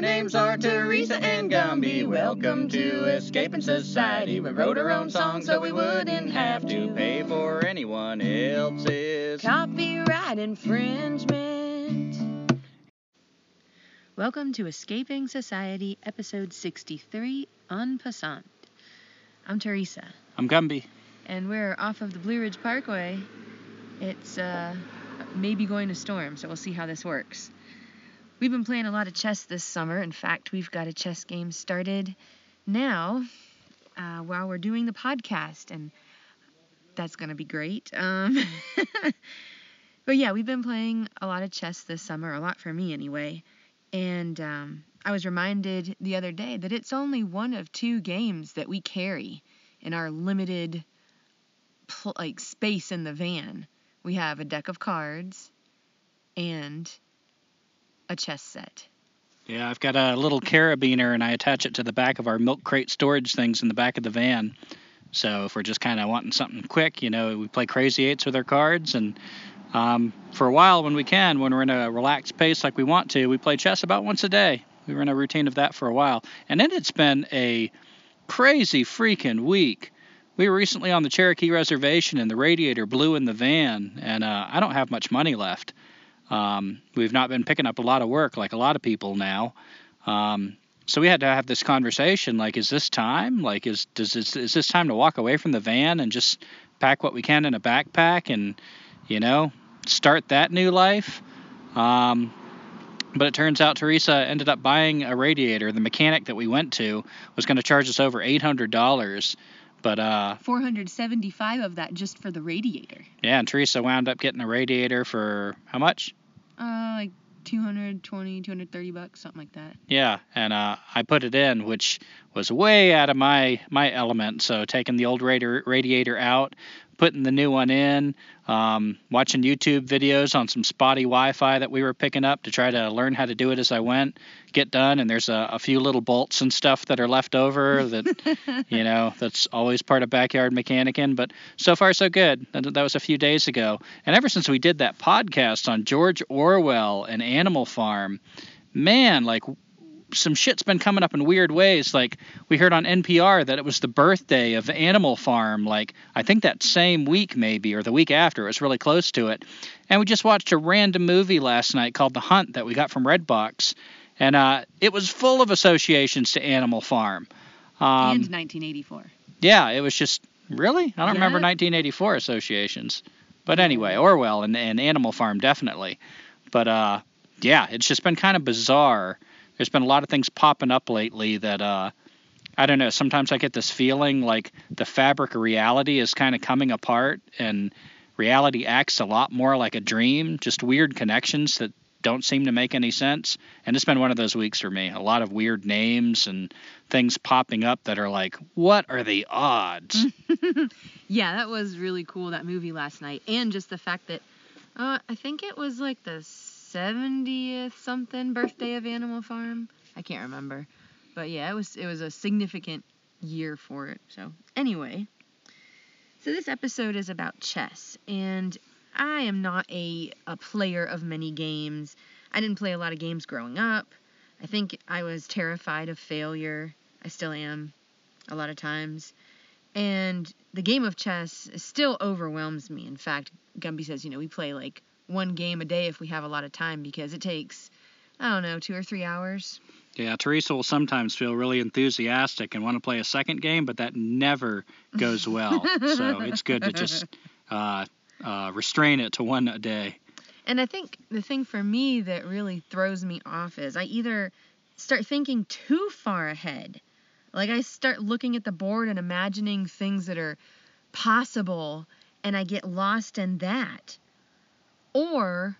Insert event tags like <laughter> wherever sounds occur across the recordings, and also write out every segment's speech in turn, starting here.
Our names are Teresa and Gumby. Welcome to Escaping Society. We wrote our own song so we wouldn't have to pay for anyone else's. Copyright infringement. Welcome to Escaping Society, episode 63, En Passant. I'm Teresa, I'm Gumby. and we're off of the Blue Ridge Parkway. It's uh, maybe going to storm, so we'll see how this works. We've been playing a lot of chess this summer. In fact, we've got a chess game started now uh, while we're doing the podcast, and that's going to be great. Um, <laughs> but yeah, we've been playing a lot of chess this summer, a lot for me anyway. And um, I was reminded the other day that it's only one of two games that we carry in our limited pl- like space in the van. We have a deck of cards and a chess set. Yeah, I've got a little carabiner and I attach it to the back of our milk crate storage things in the back of the van. So if we're just kind of wanting something quick, you know, we play crazy eights with our cards. And um, for a while, when we can, when we're in a relaxed pace like we want to, we play chess about once a day. We were in a routine of that for a while. And then it's been a crazy freaking week. We were recently on the Cherokee Reservation and the radiator blew in the van, and uh, I don't have much money left. Um, we've not been picking up a lot of work like a lot of people now. Um, so we had to have this conversation like, is this time? Like, is does this, is this time to walk away from the van and just pack what we can in a backpack and, you know, start that new life? Um, but it turns out Teresa ended up buying a radiator. The mechanic that we went to was going to charge us over eight hundred dollars. But uh, 475 of that just for the radiator. yeah, and Teresa wound up getting a radiator for how much? Uh, like 220, 230 bucks, something like that. Yeah, and uh, I put it in, which was way out of my my element. So taking the old radiator radiator out, putting the new one in, um, watching YouTube videos on some spotty Wi-Fi that we were picking up to try to learn how to do it as I went. Get done, and there's a, a few little bolts and stuff that are left over that <laughs> you know that's always part of backyard mechanicking. But so far so good. That, that was a few days ago, and ever since we did that podcast on George Orwell and Animal Farm, man, like some shit's been coming up in weird ways. Like we heard on NPR that it was the birthday of Animal Farm. Like I think that same week maybe or the week after. It was really close to it. And we just watched a random movie last night called The Hunt that we got from Redbox, and uh, it was full of associations to Animal Farm. Um, and 1984. yeah, it was just really. I don't remember 1984 associations, but anyway, Orwell and, and Animal Farm definitely. But uh, yeah, it's just been kind of bizarre. There's been a lot of things popping up lately that uh, I don't know. Sometimes I get this feeling like the fabric of reality is kind of coming apart, and reality acts a lot more like a dream. Just weird connections that don't seem to make any sense. And it's been one of those weeks for me. A lot of weird names and things popping up that are like, what are the odds? <laughs> Yeah, that was really cool, that movie last night. And just the fact that uh, I think it was like the 70th something birthday of Animal Farm. I can't remember. But yeah, it was it was a significant year for it. So, anyway, so this episode is about chess and I am not a a player of many games. I didn't play a lot of games growing up. I think I was terrified of failure. I still am a lot of times. And the game of chess still overwhelms me. In fact, Gumby says, you know, we play like one game a day if we have a lot of time because it takes, I don't know, two or three hours. Yeah, Teresa will sometimes feel really enthusiastic and want to play a second game, but that never goes well. <laughs> so it's good to just uh, uh, restrain it to one a day. And I think the thing for me that really throws me off is I either start thinking too far ahead. Like I start looking at the board and imagining things that are possible and I get lost in that. Or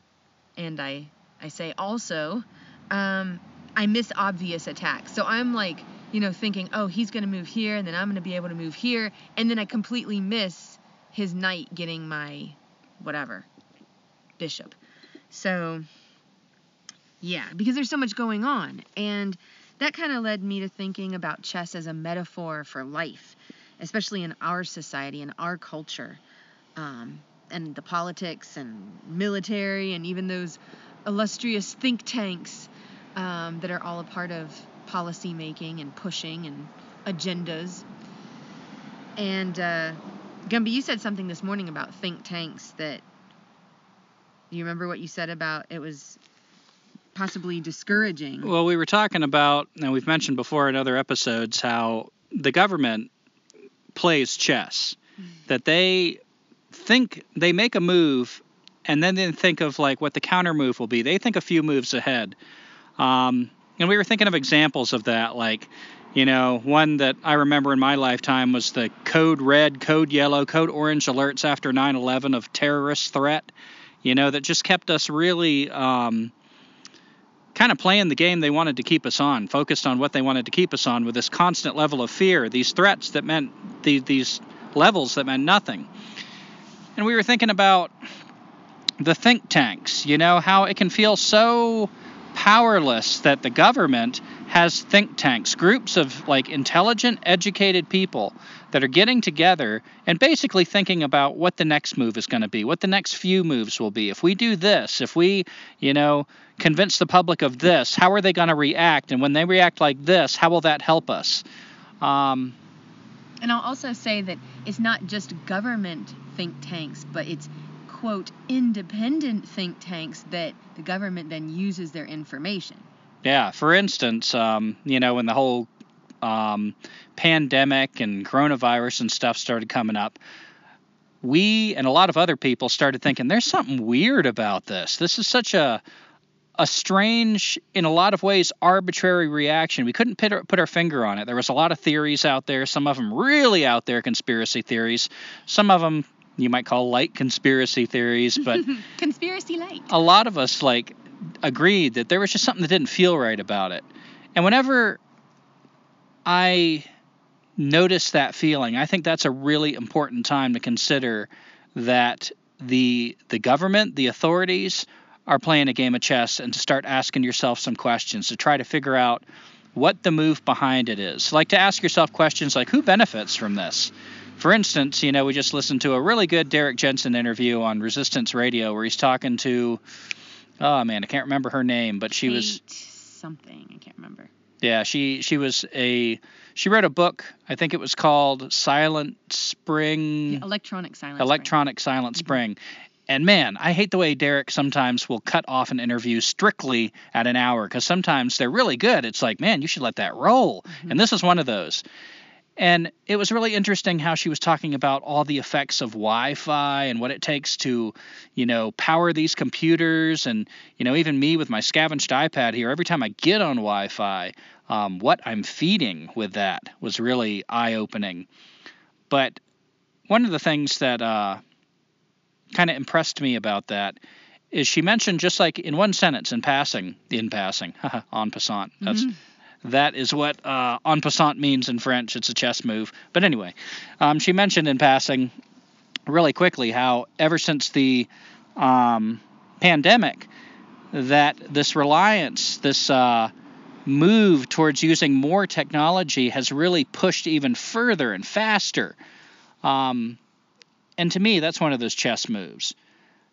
and I I say also um I miss obvious attacks. So I'm like, you know, thinking, "Oh, he's going to move here and then I'm going to be able to move here." And then I completely miss his knight getting my whatever bishop. So, yeah, because there's so much going on. And that kind of led me to thinking about chess as a metaphor for life, especially in our society and our culture, um, and the politics and military, and even those illustrious think tanks. um, that are all a part of policy making and pushing and agendas. And uh, Gumby, you said something this morning about think tanks that you remember what you said about it was possibly discouraging. Well, we were talking about, and we've mentioned before in other episodes, how the government plays chess. That they think they make a move, and then they think of like what the counter move will be. They think a few moves ahead. Um, and we were thinking of examples of that, like, you know, one that I remember in my lifetime was the code red, code yellow, code orange alerts after 9 11 of terrorist threat, you know, that just kept us really um, kind of playing the game they wanted to keep us on, focused on what they wanted to keep us on with this constant level of fear, these threats that meant the, these levels that meant nothing. And we were thinking about the think tanks, you know, how it can feel so powerless that the government has think tanks, groups of like intelligent, educated people that are getting together and basically thinking about what the next move is going to be, what the next few moves will be. If we do this, if we, you know, convince the public of this, how are they going to react? And when they react like this, how will that help us? Um, and I'll also say that it's not just government think tanks, but it's quote independent think tanks that the government then uses their information. Yeah, for instance, um, you know, when the whole um, pandemic and coronavirus and stuff started coming up, we and a lot of other people started thinking there's something weird about this. This is such a a strange, in a lot of ways, arbitrary reaction. We couldn't put our, put our finger on it. There was a lot of theories out there. Some of them really out there conspiracy theories. Some of them you might call light conspiracy theories, but <laughs> conspiracy light. A lot of us like agreed that there was just something that didn't feel right about it. And whenever I notice that feeling, I think that's a really important time to consider that the the government, the authorities are playing a game of chess and to start asking yourself some questions to try to figure out what the move behind it is. Like to ask yourself questions like who benefits from this? For instance, you know, we just listened to a really good Derrick Jensen interview on Resistance Radio where he's talking to oh man, I can't remember her name, but she Kate was something. I can't remember. Yeah, she she was a she wrote a book. I think it was called Silent Spring. Yeah, electronic Silent. Electronic Spring. Silent mm-hmm. Spring. And man, I hate the way Derrick sometimes will cut off an interview strictly at an hour because sometimes they're really good. It's like, man, you should let that roll. Mm-hmm. And this is one of those. And it was really interesting how she was talking about all the effects of Wi-Fi and what it takes to, you know, power these computers. And you know, even me with my scavenged iPad here, every time I get on Wi-Fi, um, what I'm feeding with that was really eye-opening. But one of the things that uh, kind of impressed me about that is she mentioned just like in one sentence in passing, in passing, <laughs> en passant. That's mm-hmm that is what uh, en passant means in French. It's a chess move. But anyway, um, she mentioned in passing really quickly how ever since the um, pandemic, that this reliance, this uh, move towards using more technology has really pushed even further and faster. Um, and to me, that's one of those chess moves.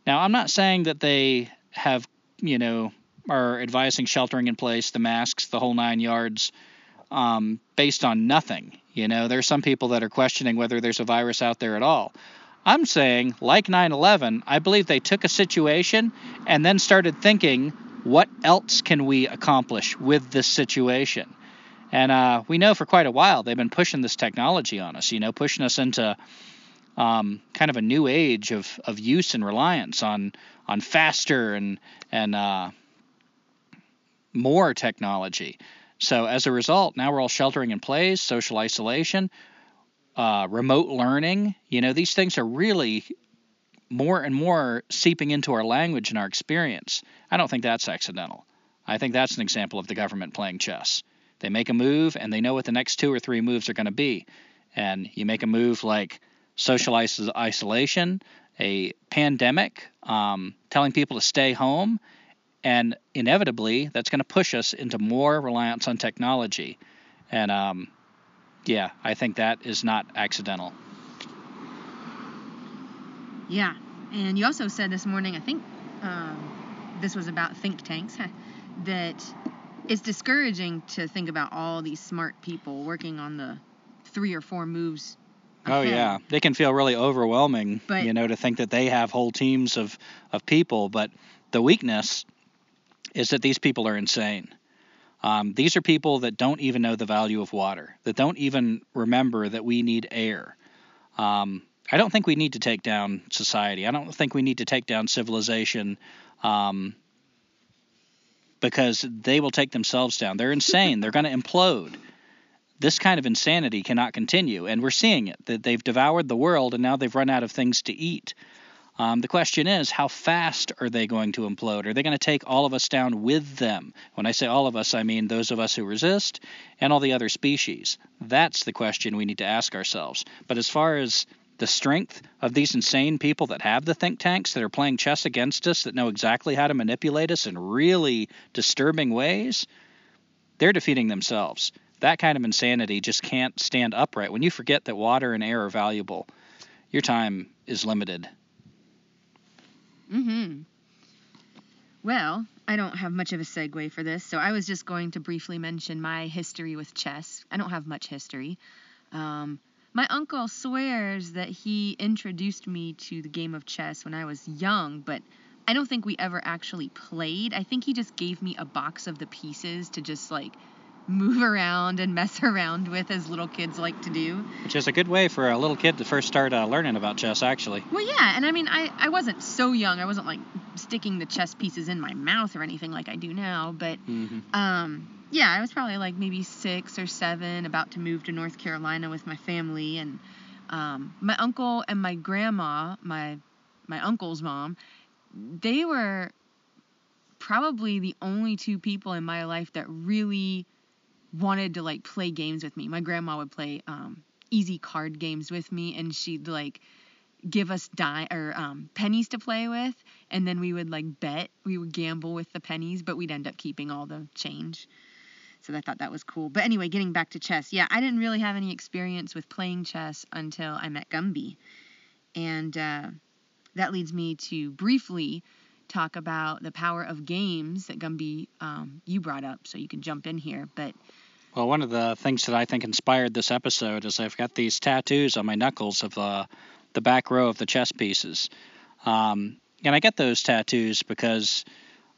Now, I'm not saying that they have, you know, are advising sheltering in place, the masks, the whole nine yards, um, based on nothing. You know, there's some people that are questioning whether there's a virus out there at all. I'm saying, like 9 11, I believe they took a situation and then started thinking, what else can we accomplish with this situation? And uh, we know for quite a while they've been pushing this technology on us, you know, pushing us into um, kind of a new age of, of use and reliance on on faster and and uh, more technology. So as a result, now we're all sheltering in place, social isolation, uh, remote learning. You know, these things are really more and more seeping into our language and our experience. I don't think that's accidental. I think that's an example of the government playing chess. They make a move and they know what the next two or three moves are going to be. And you make a move like social isolation, a pandemic, um, telling people to stay home, and inevitably that's going to push us into more reliance on technology and um, yeah i think that is not accidental yeah and you also said this morning i think um, this was about think tanks <laughs> that it's discouraging to think about all these smart people working on the three or four moves. Oh yeah, they can feel really overwhelming, But- you know, to think that they have whole teams of of people. But the weakness is that these people are insane. Um, these are people that don't even know the value of water, that don't even remember that we need air. Um, I don't think we need to take down society. I don't think we need to take down civilization um, because they will take themselves down. They're insane. They're going to implode. This kind of insanity cannot continue, and we're seeing it. That they've devoured the world, and now they've run out of things to eat. Um, the question is, how fast are they going to implode? Are they going to take all of us down with them? When I say all of us, I mean those of us who resist and all the other species. That's the question we need to ask ourselves. But as far as the strength of these insane people that have the think tanks that are playing chess against us, that know exactly how to manipulate us in really disturbing ways, they're defeating themselves. That kind of insanity just can't stand upright. When you forget that water and air are valuable, your time is limited. Mm-hmm. Well, I don't have much of a segue for this, so I was just going to briefly mention my history with chess. I don't have much history. Um, my uncle swears that he introduced me to the game of chess when I was young, but I don't think we ever actually played. I think he just gave me a box of the pieces to just like move around and mess <laughs> around with as little kids like to do. Which is a good way for a little kid to first start uh, learning about chess, actually. Well, yeah, and I mean, I, I wasn't so young. I wasn't like sticking the chess pieces in my mouth or anything like I do now, but Mm-hmm. um, yeah, I was probably like maybe six or seven, about to move to North Carolina with my family, and um, my uncle and my grandma, my my uncle's mom, they were probably the only two people in my life that really wanted to like play games with me. My grandma would play um, easy card games with me, and she'd like give us di- or um, pennies to play with, and then we would like bet. We would gamble with the pennies, but we'd end up keeping all the change. So I thought that was cool. But anyway, getting back to chess, yeah, I didn't really have any experience with playing chess until I met Gumby, and uh, that leads me to briefly talk about the power of games that Gumby um, you brought up. So you can jump in here, but Well, one of the things that I think inspired this episode is I've got these tattoos on my knuckles of uh, the back row of the chess pieces. Um, and I get those tattoos because,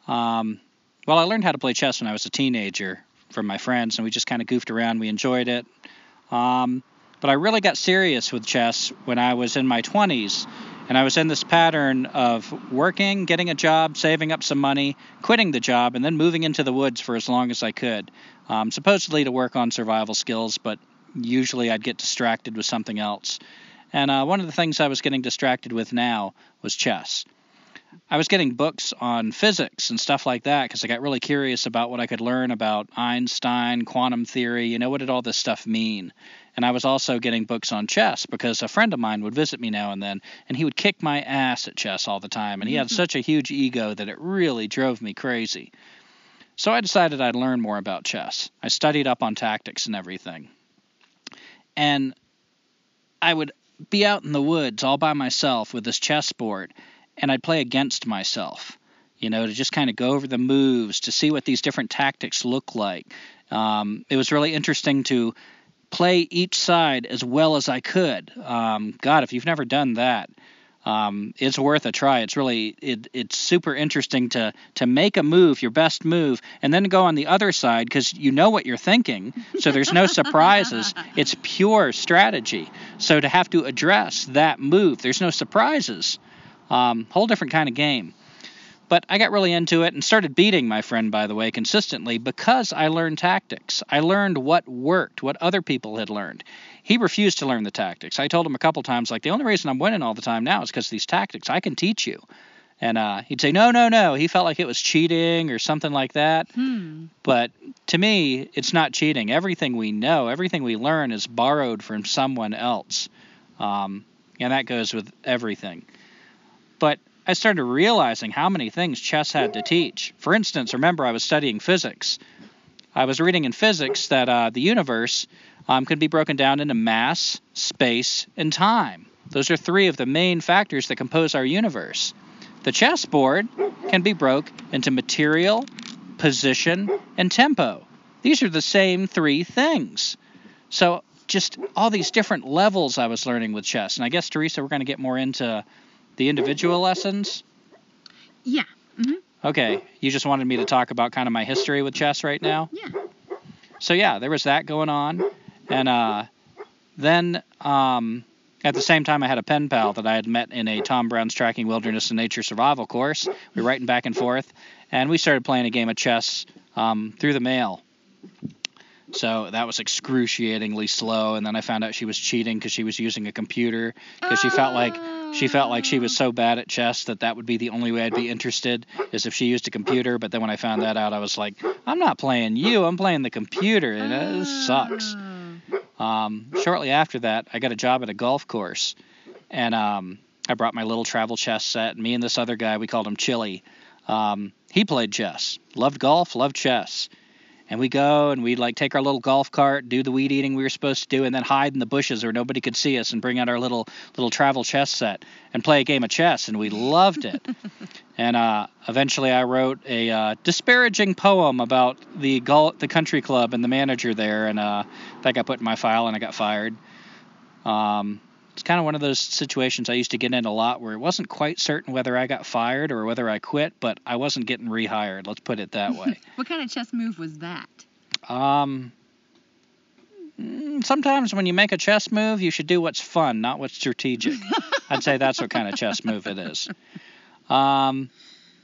um, well, I learned how to play chess when I was a teenager from my friends, and we just kind of goofed around. We enjoyed it. Um, but I really got serious with chess when I was in my 20s. And I was in this pattern of working, getting a job, saving up some money, quitting the job, and then moving into the woods for as long as I could um, supposedly to work on survival skills, but usually I'd get distracted with something else. And uh, one of the things I was getting distracted with now was chess. I was getting books on physics and stuff like that because I got really curious about what I could learn about Einstein, quantum theory, you know, what did all this stuff mean? And I was also getting books on chess because a friend of mine would visit me now and then, and he would kick my ass at chess all the time. And he had such a huge ego that it really drove me crazy. So I decided I'd learn more about chess. I studied up on tactics and everything. And I would be out in the woods all by myself with this chessboard, and I'd play against myself, you know, to just kind of go over the moves, to see what these different tactics look like. Um, it was really interesting to play each side as well as I could. Um, God, if you've never done that, um, it's worth a try. It's really it, it's super interesting to to make a move, your best move, and then go on the other side because you know what you're thinking. So there's no surprises. <laughs> It's pure strategy. So to have to address that move, there's no surprises. Um, whole different kind of game. But I got really into it and started beating my friend, by the way, consistently because I learned tactics. I learned what worked, what other people had learned. He refused to learn the tactics. I told him a couple times, like, the only reason I'm winning all the time now is because of these tactics. I can teach you. And uh, he'd say, no, no, no. He felt like it was cheating or something like that. hmm, But to me, it's not cheating. Everything we know, everything we learn is borrowed from someone else. Um, and that goes with everything. But I started realizing how many things chess had to teach. For instance, remember I was studying physics. I was reading in physics that uh, the universe um, could be broken down into mass, space, and time. Those are three of the main factors that compose our universe. The chessboard can be broke into material, position, and tempo. These are the same three things. So just all these different levels I was learning with chess. And I guess Teresa, we're going to get more into the individual lessons. Yeah. hmm Okay, you just wanted me to talk about kind of my history with chess right now. Yeah. So yeah, there was that going on, and uh, then um, at the same time I had a pen pal that I had met in a Tom Brown's Tracking Wilderness and Nature Survival course. We were writing back and forth, and we started playing a game of chess um, through the mail. So that was excruciatingly slow, and then I found out she was cheating because she was using a computer because she felt like she felt like she was so bad at chess that that would be the only way I'd be interested is if she used a computer. But then when I found that out, I was like, I'm not playing you, I'm playing the computer, and it sucks. Um, shortly after that, I got a job at a golf course, and um, I brought my little travel chess set. And me and this other guy, we called him Chili. Um, he played chess, loved golf, loved chess. And we go and we'd like take our little golf cart, do the weed eating we were supposed to do, and then hide in the bushes where nobody could see us and bring out our little little travel chess set and play a game of chess. And we loved it. <laughs> and uh, eventually, I wrote a uh, disparaging poem about the gol- the country club and the manager there, and uh, that got put in my file, and I got fired. Um, it's kind of one of those situations I used to get in a lot where it wasn't quite certain whether I got fired or whether I quit, but I wasn't getting rehired. Let's put it that way. <laughs> What kind of chess move was that? Um, mm, sometimes when you make a chess move, you should do what's fun, not what's strategic. <laughs> I'd say that's what kind of chess move it is. Um,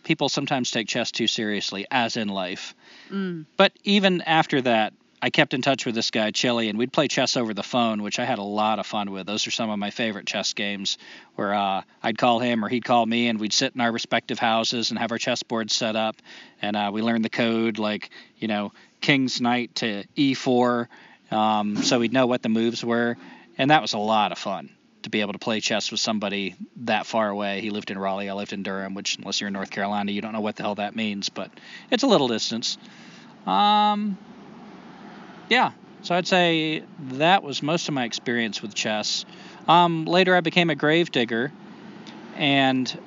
people sometimes take chess too seriously, as in life. Mm. But even after that, I kept in touch with this guy, Chili, and we'd play chess over the phone, which I had a lot of fun with. Those are some of my favorite chess games where uh, I'd call him or he'd call me, and we'd sit in our respective houses and have our chess boards set up. And uh, we learned the code, like, you know, king's knight to e4, um, so we'd know what the moves were. And that was a lot of fun to be able to play chess with somebody that far away. He lived in Raleigh, I lived in Durham, which, unless you're in North Carolina, you don't know what the hell that means, but it's a little distance. Um, yeah, so I'd say that was most of my experience with chess. Um, later, I became a grave digger, and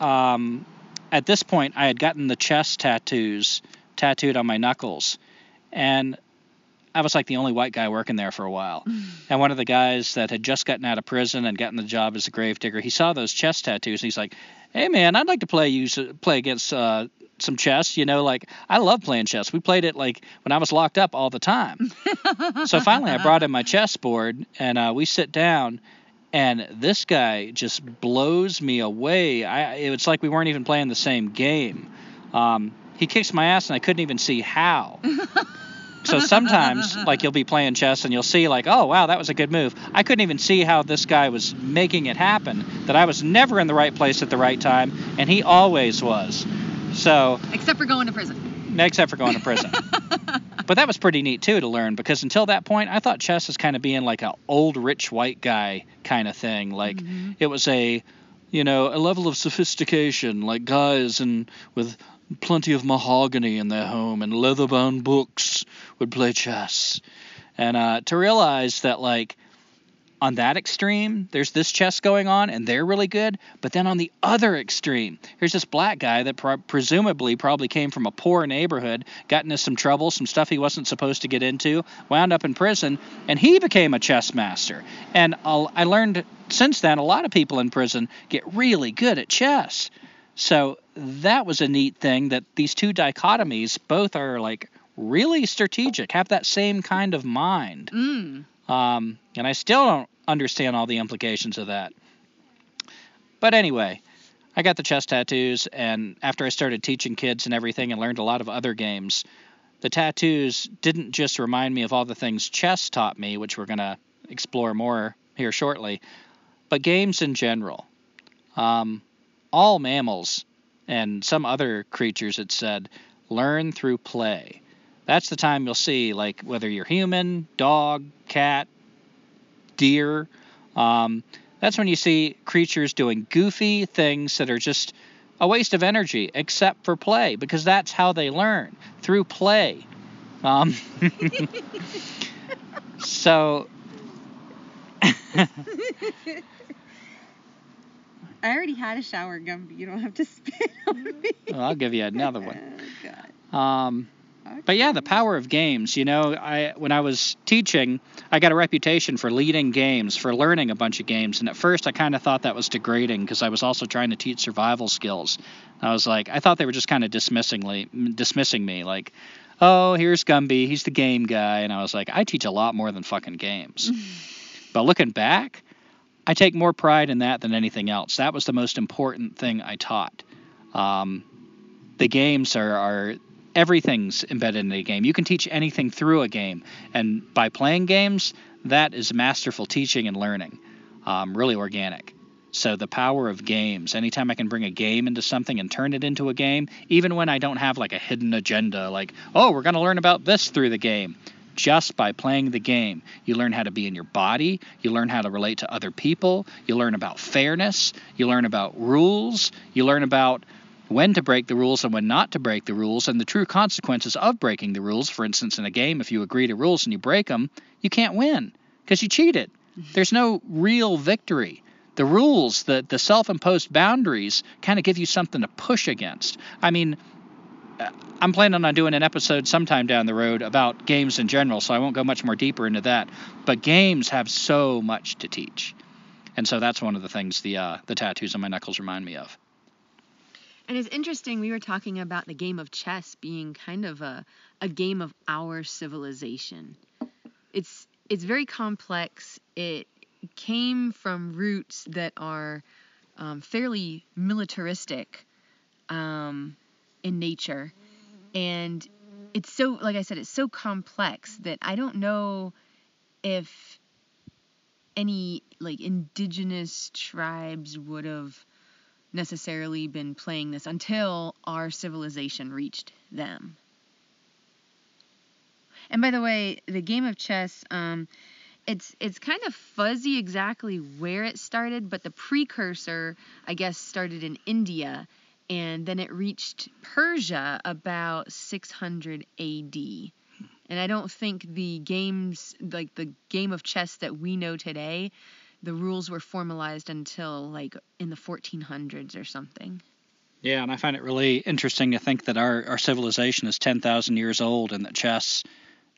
um, at this point, I had gotten the chess tattoos tattooed on my knuckles, and I was like the only white guy working there for a while. <laughs> and one of the guys that had just gotten out of prison and gotten the job as a grave digger, he saw those chess tattoos, and he's like, "Hey, man, I'd like to play you play against uh, some chess. You know, like I love playing chess. We played it like when I was locked up all the time. so finally, I <laughs> brought in my chess board and uh, we sit down. And this guy just blows me away. I, it's like we weren't even playing the same game. Um, he kicks my ass, and I couldn't even see how. so sometimes, like you'll be playing chess, and you'll see like, oh wow, that was a good move. I couldn't even see how this guy was making it happen. That I was never in the right place at the right time, and he always was. So, Except for going to prison. except for going to prison. <laughs> but that was pretty neat too to learn because until that point, I thought chess was kind of being like a old rich white guy kind of thing. Like Mhm. it was a, you know, a level of sophistication, like guys and with plenty of mahogany in their home and leather-bound books would play chess. And uh, to realize that like on that extreme, there's this chess going on, and they're really good. But then on the other extreme, here's this black guy that pro- presumably probably came from a poor neighborhood, got into some trouble, some stuff he wasn't supposed to get into, wound up in prison, and he became a chess master. And I'll, I learned since then a lot of people in prison get really good at chess. So that was a neat thing that these two dichotomies both are like really strategic, have that same kind of mind. Mm. Um, and I still don't understand all the implications of that. But anyway, I got the chess tattoos, and after I started teaching kids and everything and learned a lot of other games, the tattoos didn't just remind me of all the things chess taught me, which we're going to explore more here shortly, but games in general. Um, all mammals and some other creatures, it said, learn through play. That's the time you'll see, like, whether you're human, dog, cat, deer. Um, that's when you see creatures doing goofy things that are just a waste of energy, except for play, because that's how they learn through play. Um, <laughs> so, <laughs> I already had a shower gum, but you don't have to spit on me. well, I'll give you another one. <laughs> Oh, God. Um, but yeah, the power of games. You know, I when I was teaching, I got a reputation for leading games, for learning a bunch of games, and at first I kind of thought that was degrading because I was also trying to teach survival skills. I was like, I thought they were just kind of dismissingly dismissing me, like, oh, here's Gumby, he's the game guy, and I was like, I teach a lot more than fucking games. <laughs> but looking back, I take more pride in that than anything else. That was the most important thing I taught. Um, the games are, are everything's embedded in a game. You can teach anything through a game, and by playing games, that is masterful teaching and learning, um, really organic. So the power of games. Anytime I can bring a game into something and turn it into a game, even when I don't have like a hidden agenda, like oh we're going to learn about this through the game. Just by playing the game, you learn how to be in your body, you learn how to relate to other people, you learn about fairness, you learn about rules, you learn about when to break the rules and when not to break the rules, and the true consequences of breaking the rules. For instance, in a game, if you agree to rules and you break them, you can't win because you cheated. There's no real victory. The rules, the, the self imposed boundaries, kind of give you something to push against. I mean, uh, I'm planning on doing an episode sometime down the road about games in general, so I won't go much more deeper into that. But games have so much to teach. And so that's one of the things the uh, the tattoos on my knuckles remind me of. And it's interesting, we were talking about the game of chess being kind of a, a game of our civilization. It's it's very complex. It came from roots that are um, fairly militaristic um, in nature. And it's so, like I said, it's so complex that I don't know if any like indigenous tribes would have necessarily been playing this until our civilization reached them. And by the way, the game of chess, um, it's it's kind of fuzzy exactly where it started, but the precursor, I guess, started in India, and then it reached Persia about 600 A.D. And I don't think the games, like the game of chess that we know today, the rules were formalized until like in the 1400s or something. Yeah, and I find it really interesting to think that our, our civilization is 10,000 years old and that chess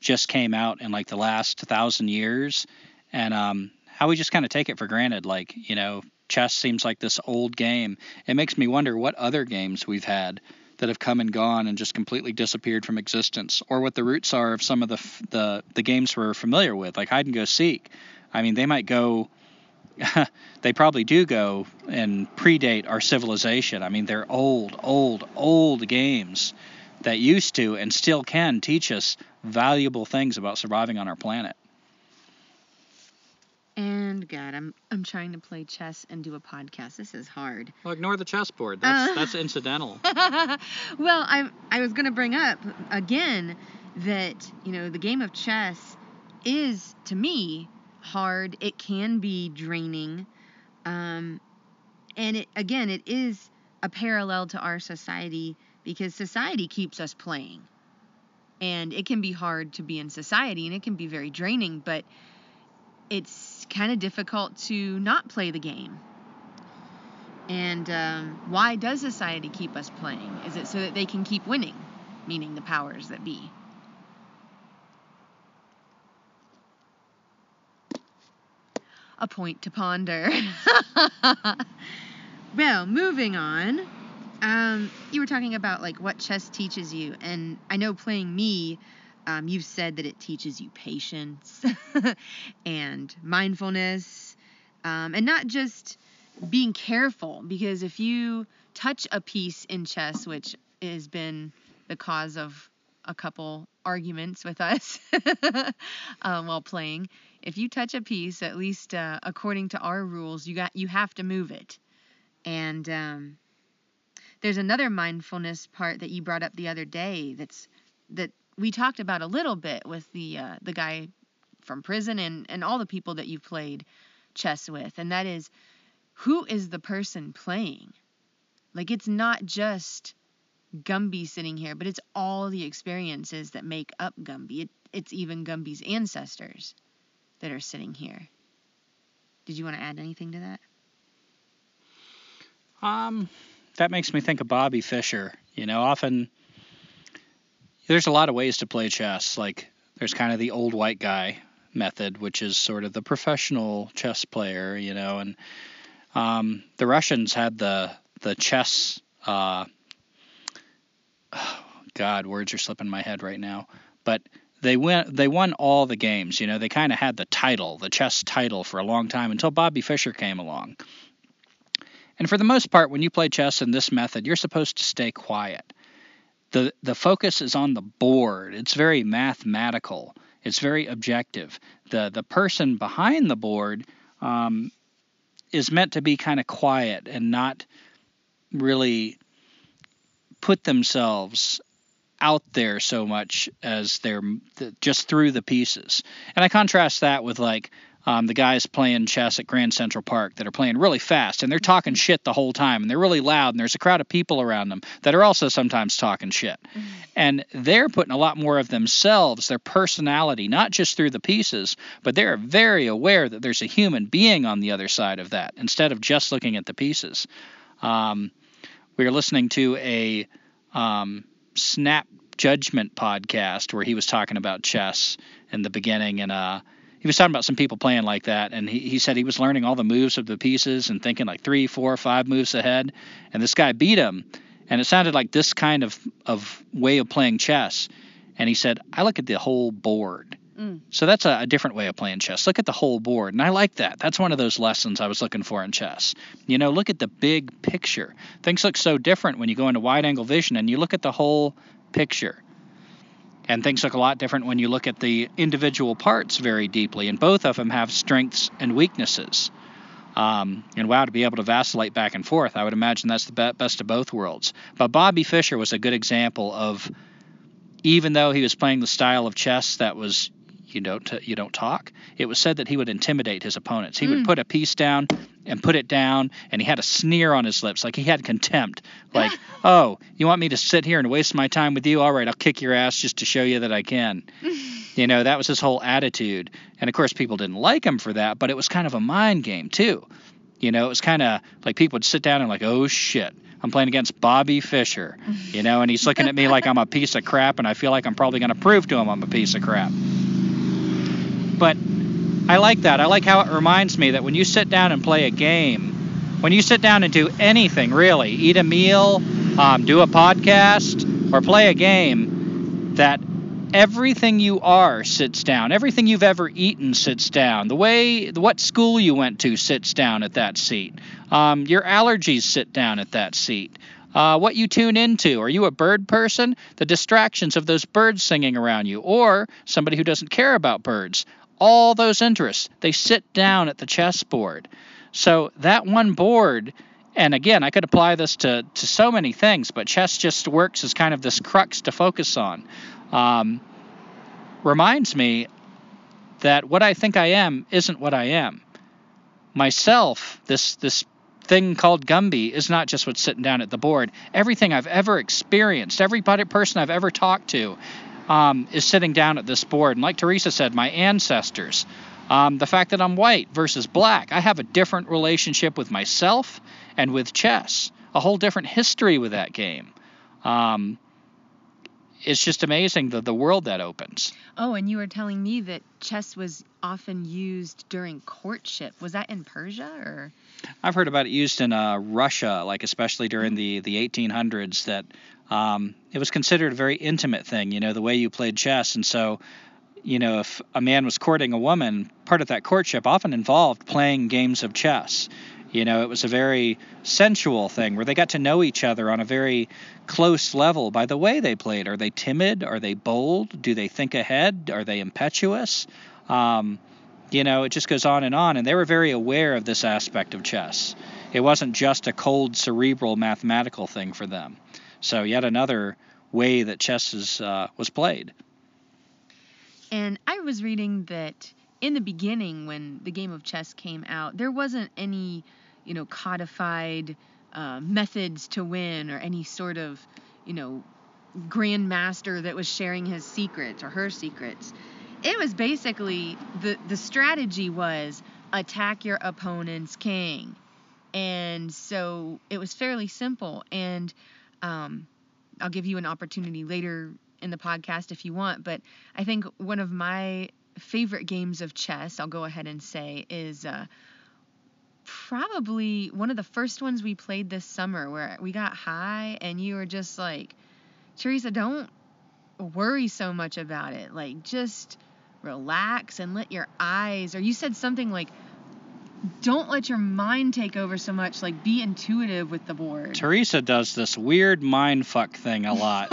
just came out in like the last thousand years. And um, how we just kind of take it for granted. Like, you know, chess seems like this old game. It makes me wonder what other games we've had that have come and gone and just completely disappeared from existence, or what the roots are of some of the the the games we're familiar with, like hide and go seek. I mean, they might go <laughs> they probably do go and predate our civilization. I mean, they're old, old, old games that used to and still can teach us valuable things about surviving on our planet. And God, I'm I'm trying to play chess and do a podcast. This is hard. Well, ignore the chessboard. That's uh, <laughs> that's incidental. <laughs> well, I I was going to bring up again that you know the game of chess is to me hard. It can be draining. Um, and it, again, it is a parallel to our society because society keeps us playing. And it can be hard to be in society and it can be very draining, but it's kind of difficult to not play the game. And um, why does society keep us playing? Is it so that they can keep winning, meaning the powers that be? A point to ponder. <laughs> well, moving on. Um, you were talking about like what chess teaches you, and I know playing me, um, you've said that it teaches you patience <laughs> and mindfulness, um, and not just being careful. Because if you touch a piece in chess, which has been the cause of a couple arguments with us <laughs> um, while playing. If you touch a piece, at least uh, according to our rules, you got you have to move it. And um, there's another mindfulness part that you brought up the other day. That's that we talked about a little bit with the uh, the guy from prison and and all the people that you've played chess with, and that is who is the person playing. Like it's not just Gumby sitting here, but it's all the experiences that make up Gumby. It, it's even Gumby's ancestors that are sitting here. Did you want to add anything to that? Um, that makes me think of Bobby Fischer. You know, often there's a lot of ways to play chess. Like there's kind of the old white guy method, which is sort of the professional chess player, you know, and um, the Russians had the the chess. Uh, oh, <sighs> God, words are slipping my head right now. But they went they won all the games. You know, they kind of had the title, the chess title, for a long time until Bobby Fischer came along. And for the most part, when you play chess in this method, you're supposed to stay quiet. the The focus is on the board. It's very mathematical. It's very objective. the The person behind the board um, is meant to be kind of quiet and not really put themselves out there so much as they're just through the pieces. And I contrast that with like um, the guys playing chess at Grand Central Park that are playing really fast and they're talking shit the whole time and they're really loud and there's a crowd of people around them that are also sometimes talking shit. Mm-hmm. And they're putting a lot more of themselves, their personality, not just through the pieces, but they're very aware that there's a human being on the other side of that instead of just looking at the pieces. Um, we are listening to a um, Snap Judgment podcast where he was talking about chess in the beginning and uh he was talking about some people playing like that, and he, he said he was learning all the moves of the pieces and thinking like three, four, five moves ahead, and this guy beat him, and it sounded like this kind of of way of playing chess, and he said I look at the whole board. Mm. So that's a, a, different way of playing chess. Look at the whole board, and I like that. That's one of those lessons I was looking for in chess. You know, look at the big picture. Things look so different when you go into wide angle vision and you look at the whole picture. And things look a lot different when you look at the individual parts very deeply, and both of them have strengths and weaknesses. Um, and wow, to be able to vacillate back and forth, I would imagine that's the best of both worlds. But Bobby Fischer was a good example of, even though he was playing the style of chess that was you don't you don't talk. It was said that he would intimidate his opponents. He mm. would put a piece down and put it down, and he had a sneer on his lips, like he had contempt. Like, <laughs> oh, you want me to sit here and waste my time with you? All right, I'll kick your ass just to show you that I can. <laughs> you know, that was his whole attitude. And of course, people didn't like him for that, but it was kind of a mind game too. You know, it was kind of like people would sit down and like, oh shit. I'm playing against Bobby Fischer, you know, and he's looking at me like I'm a piece of crap, and I feel like I'm probably going to prove to him I'm a piece of crap but I like that. I like how it reminds me that when you sit down and play a game, when you sit down and do anything really, eat a meal, um, do a podcast, or play a game, that everything you are sits down. Everything you've ever eaten sits down. The way, what school you went to sits down at that seat. Um, your allergies sit down at that seat. Uh, what you tune into. Are you a bird person? The distractions of those birds singing around you, or somebody who doesn't care about birds all those interests. They sit down at the chessboard. So that one board, and again, I could apply this to, to so many things, but chess just works as kind of this crux to focus on. Um, reminds me that what I think I am isn't what I am. Myself, this this thing called Gumby, is not just what's sitting down at the board. Everything I've ever experienced, every person I've ever talked to, um, is sitting down at this board. And like Teresa said, my ancestors, um, the fact that I'm white versus black, I have a different relationship with myself and with chess, a whole different history with that game. Um, it's just amazing the, the world that opens. Oh, and you were telling me that chess was often used during courtship. Was that in Persia or? I've heard about it used in uh, Russia, like especially during the, the 1800s, that um, it was considered a very intimate thing, you know, the way you played chess. And so, you know, if a man was courting a woman, part of that courtship often involved playing games of chess. You know, it was a very sensual thing where they got to know each other on a very close level by the way they played. Are they timid? Are they bold? Do they think ahead? Are they impetuous? Um, you know, it just goes on and on. And they were very aware of this aspect of chess. It wasn't just a cold, cerebral, mathematical thing for them. So yet another way that chess is, uh, was played. And I was reading that in the beginning, when the game of chess came out, there wasn't any, you know, codified uh, methods to win or any sort of, you know, grandmaster that was sharing his secrets or her secrets. It was basically the the strategy was attack your opponent's king. And so it was fairly simple and um, I'll give you an opportunity later in the podcast if you want, but I think one of my favorite games of chess, I'll go ahead and say, is uh, probably one of the first ones we played this summer where we got high and you were just like, Teresa, don't worry so much about it. Like, just relax and let your eyes, or you said something like, don't let your mind take over so much. Like, be intuitive with the board. Teresa does this weird mind fuck thing a lot.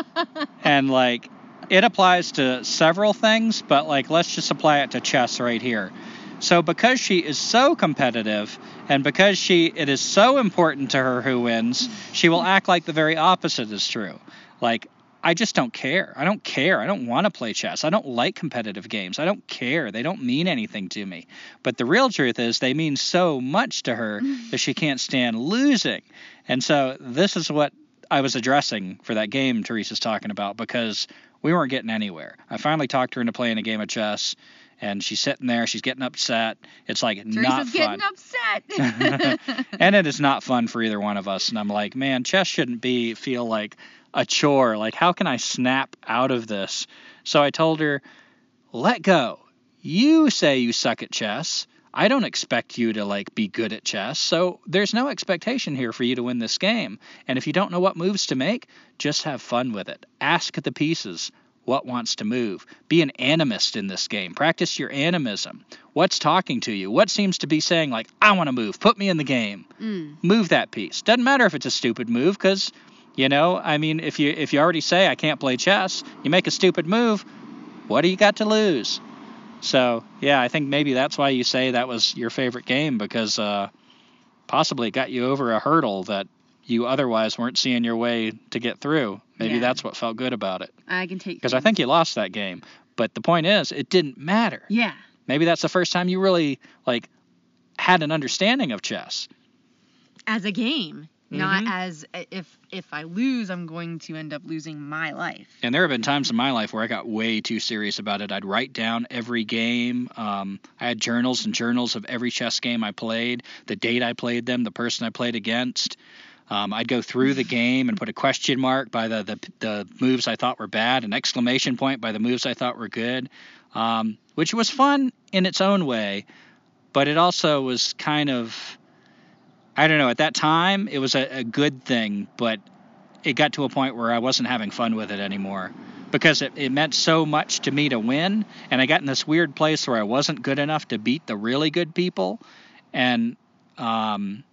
<laughs> and, like, it applies to several things, but, like, let's just apply it to chess right here. So, because she is so competitive and because she it is so important to her who wins, she will act like the very opposite is true. Like, I just don't care. I don't care. I don't want to play chess. I don't like competitive games. I don't care. They don't mean anything to me. But the real truth is, they mean so much to her mm. that she can't stand losing. And so, this is what I was addressing for that game Teresa's talking about because we weren't getting anywhere. I finally talked her into playing a game of chess. And she's sitting there, she's getting upset. It's like Teresa's not fun. getting upset. <laughs> <laughs> and it is not fun for either one of us. And I'm like, man, chess shouldn't be feel like a chore. Like, how can I snap out of this? So I told her, let go. You say you suck at chess. I don't expect you to like be good at chess. So there's no expectation here for you to win this game. And if you don't know what moves to make, just have fun with it. Ask the pieces what wants to move. Be an animist in this game. Practice your animism. What's talking to you? What seems to be saying like, I want to move. Put me in the game. Mm. Move that piece. Doesn't matter if it's a stupid move because you know, I mean, if you if you already say I can't play chess, you make a stupid move, what do you got to lose? So yeah, I think maybe that's why you say that was your favorite game because uh, possibly it got you over a hurdle that you otherwise weren't seeing your way to get through. Maybe Yeah. that's what felt good about it. I can take Because I think you lost that game, but the point is, it didn't matter. Yeah. Maybe that's the first time you really like had an understanding of chess. As a game, not Mhm. as if if I lose, I'm going to end up losing my life. And there have been times in my life where I got way too serious about it. I'd write down every game. Um, I had journals and journals of every chess game I played, the date I played them, the person I played against. Um, I'd go through the <laughs> game and put a question mark by the, the the moves I thought were bad, an exclamation point by the moves I thought were good, um, which was fun in its own way, but it also was kind of I don't know. At that time, it was a, a good thing, but it got to a point where I wasn't having fun with it anymore because it, it meant so much to me to win. And I got in this weird place where I wasn't good enough to beat the really good people. And um,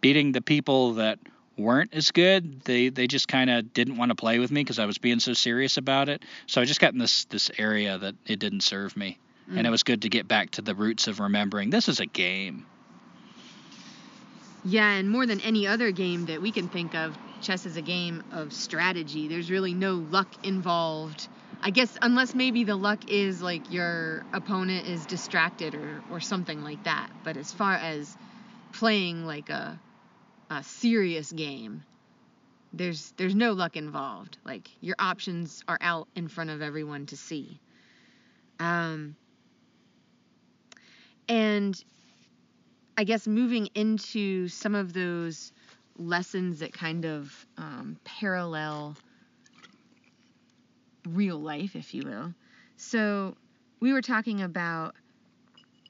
beating the people that weren't as good, they, they just kind of didn't want to play with me because I was being so serious about it. So I just got in this, this area that it didn't serve me. And it was good to get back to the roots of remembering this is a game. Yeah, and more than any other game that we can think of, chess is a game of strategy. There's really no luck involved. I guess unless maybe the luck is like your opponent is distracted or, or something like that. But as far as playing like a a serious game, there's there's no luck involved. Like your options are out in front of everyone to see. Um and I guess moving into some of those lessons that kind of um, parallel real life, if you will. So we were talking about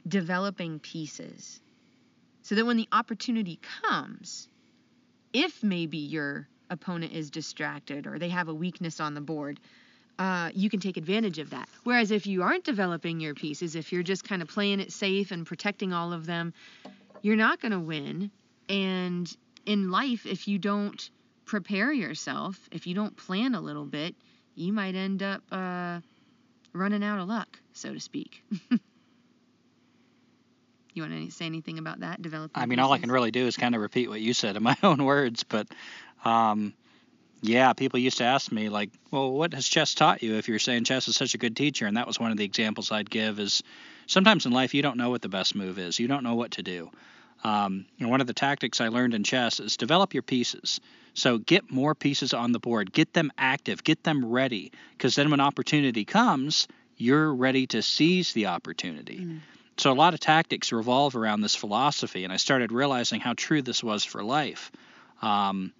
developing pieces so that when the opportunity comes, if maybe your opponent is distracted or they have a weakness on the board, uh, you can take advantage of that. Whereas if you aren't developing your pieces, if you're just kind of playing it safe and protecting all of them, you're not going to win. And in life, if you don't prepare yourself, if you don't plan a little bit, you might end up uh, running out of luck, so to speak. <laughs> you want to say anything about that? Developing. I mean, all I can really do is kind of repeat what you said in my <laughs> own words. But um, yeah, people used to ask me like, "Well, what has chess taught you?" If you're saying chess is such a good teacher, and that was one of the examples I'd give is sometimes in life you don't know what the best move is. You don't know what to do. Um, and one of the tactics I learned in chess is develop your pieces. So get more pieces on the board, get them active, get them ready, because then when opportunity comes, you're ready to seize the opportunity. Mm. So a lot of tactics revolve around this philosophy, and I started realizing how true this was for life. Um,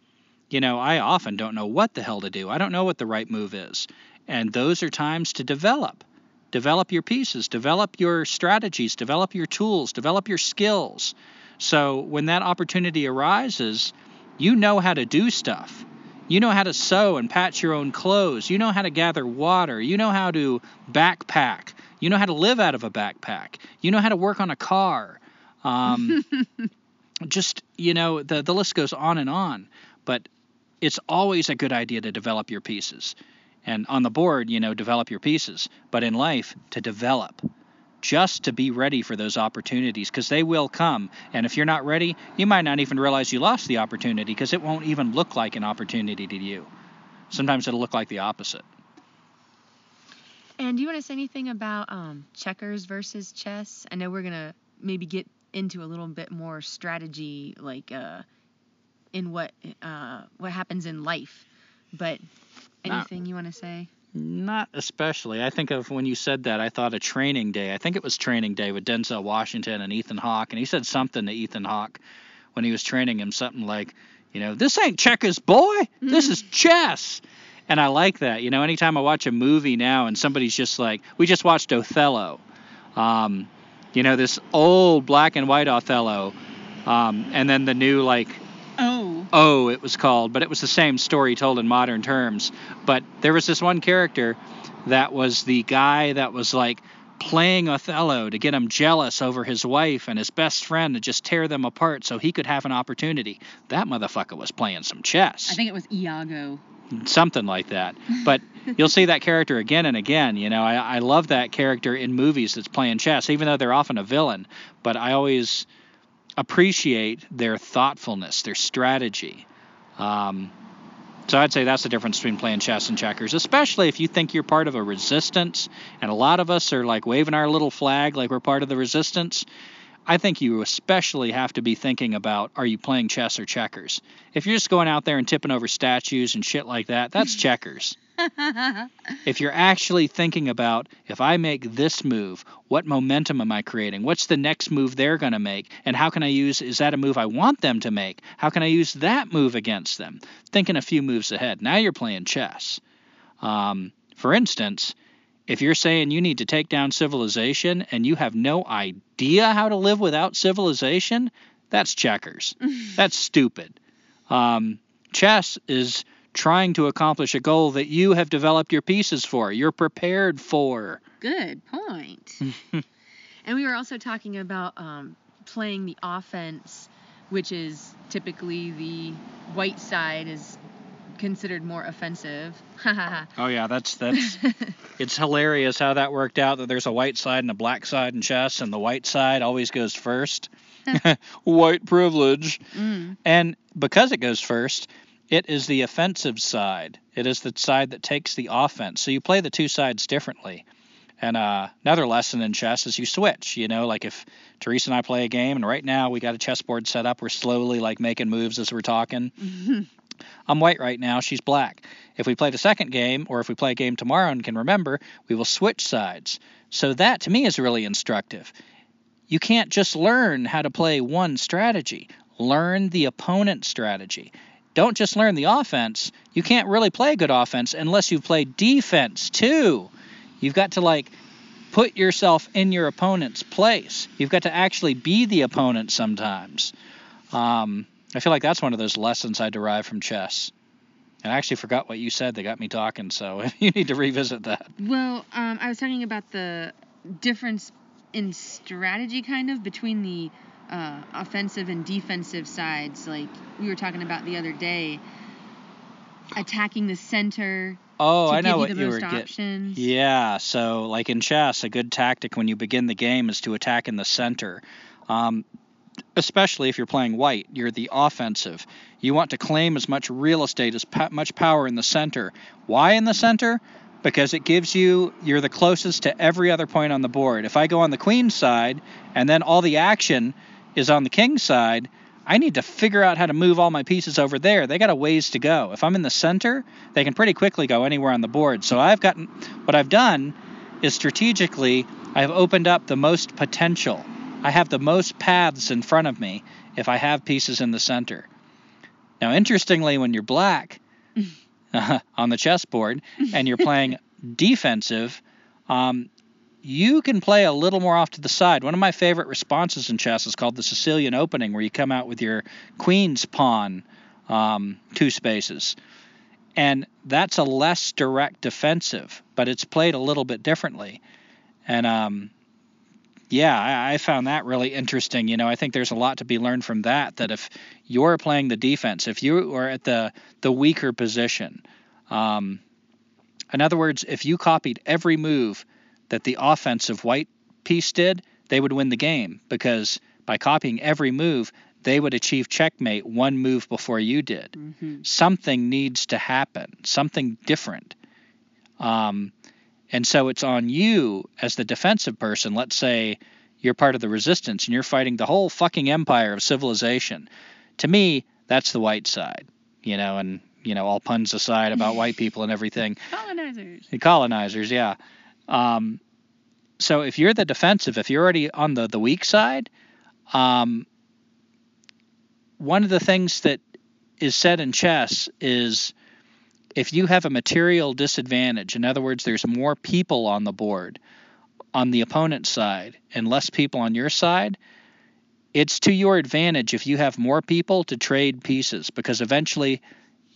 you know, I often don't know what the hell to do. I don't know what the right move is. And those are times to develop. Develop your pieces, develop your strategies, develop your tools, develop your skills. So when that opportunity arises, you know how to do stuff. You know how to sew and patch your own clothes. You know how to gather water. You know how to backpack. You know how to live out of a backpack. You know how to work on a car. Um, <laughs> just, you know, the, the list goes on and on. But it's always a good idea to develop your pieces. And on the board, you know, develop your pieces. But in life, to develop, just to be ready for those opportunities because they will come. And if you're not ready, you might not even realize you lost the opportunity because it won't even look like an opportunity to you. Sometimes it'll look like the opposite. And do you want to say anything about um, checkers versus chess? I know we're gonna maybe get into a little bit more strategy, like uh, in what uh, what happens in life. But anything you want to say? Not especially. I think of when you said that, I thought of Training Day. I think it was Training Day with Denzel Washington and Ethan Hawke, and he said something to Ethan Hawke when he was training him, something like, you know, this ain't checkers, boy. This is chess. And I like that. You know, anytime I watch a movie now and somebody's just like, we just watched Othello. Um, you know, this old black and white Othello, um, and then the new like Oh. Oh, it was called, but it was the same story told in modern terms. But there was this one character that was the guy that was like playing Othello to get him jealous over his wife and his best friend to just tear them apart so he could have an opportunity. That motherfucker was playing some chess. I think it was Iago. Something like that. But <laughs> you'll see that character again and again. You know, I, I love that character in movies that's playing chess, even though they're often a villain. But I always appreciate their thoughtfulness, their strategy. Um, so I'd say that's the difference between playing chess and checkers, especially if you think you're part of a resistance, and a lot of us are like waving our little flag like we're part of the resistance. I think you especially have to be thinking about are you playing chess or checkers? If you're just going out there and tipping over statues and shit like that, that's checkers. <laughs> if you're actually thinking about if I make this move, what momentum am I creating? What's the next move they're going to make? And how can I use is that a move I want them to make? How can I use that move against them? Thinking a few moves ahead. Now you're playing chess. Um, for instance, if you're saying you need to take down civilization and you have no idea how to live without civilization, that's checkers. <laughs> that's stupid. Um, chess is trying to accomplish a goal that you have developed your pieces for. You're prepared for. Good point. <laughs> and we were also talking about um, playing the offense, which is typically the white side is considered more offensive. <laughs> oh yeah, that's that's it's hilarious how that worked out that there's a white side and a black side in chess and the white side always goes first. <laughs> white privilege. Mm. And because it goes first, it is the offensive side. It is the side that takes the offense. So you play the two sides differently. And uh, another lesson in chess is you switch. You know, like if Teresa and I play a game, and right now we got a chessboard set up, we're slowly like making moves as we're talking. I'm white right now, she's black. If we play the second game, or if we play a game tomorrow and can remember, we will switch sides. So that to me is really instructive. You can't just learn how to play one strategy, learn the opponent's strategy don't just learn the offense. You can't really play good offense unless you've played defense too. You've got to like put yourself in your opponent's place. You've got to actually be the opponent sometimes. Um, I feel like that's one of those lessons I derive from chess. And I actually forgot what you said They got me talking, so <laughs> you need to revisit that. Well, um, I was talking about the difference in strategy, kind of, between the uh, offensive and defensive sides. Like we were talking about the other day, attacking the center. Oh, to I know give what you you were getting. options. Yeah, so like in chess, a good tactic when you begin the game is to attack in the center. Um, especially if you're playing white, you're the offensive. You want to claim as much real estate as pa- much power in the center. Why in the center? Because it gives you you're the closest to every other point on the board. If I go on the queen side and then all the action is on the king side, I need to figure out how to move all my pieces over there. They got a ways to go. If I'm in the center, they can pretty quickly go anywhere on the board. So I've gotten what I've done is strategically I've opened up the most potential. I have the most paths in front of me if I have pieces in the center. Now, interestingly, when you're black uh, <laughs> <laughs> on the chessboard and you're playing <laughs> defensive, um, you can play a little more off to the side. One of my favorite responses in chess is called the Sicilian opening, where you come out with your queen's pawn um, two spaces. And that's a less direct defensive, but it's played a little bit differently. And um, yeah, I, I found that really interesting. You know, I think there's a lot to be learned from that. That if you're playing the defense, if you are at the the weaker position, um, in other words, if you copied every move that the offensive white piece did, they would win the game because by copying every move, they would achieve checkmate one move before you did. Mm-hmm. Something needs to happen, something different. Um, and so it's on you as the defensive person. Let's say you're part of the resistance and you're fighting the whole fucking empire of civilization. To me, that's the white side, you know, and, you know, all puns aside about white people and everything. <laughs> Colonizers. The colonizers, yeah. Um, so if you're the defensive, if you're already on the, the weak side, um, one of the things that is said in chess is if you have a material disadvantage, in other words, there's more people on the board on the opponent's side and less people on your side, it's to your advantage if you have more people to trade pieces because eventually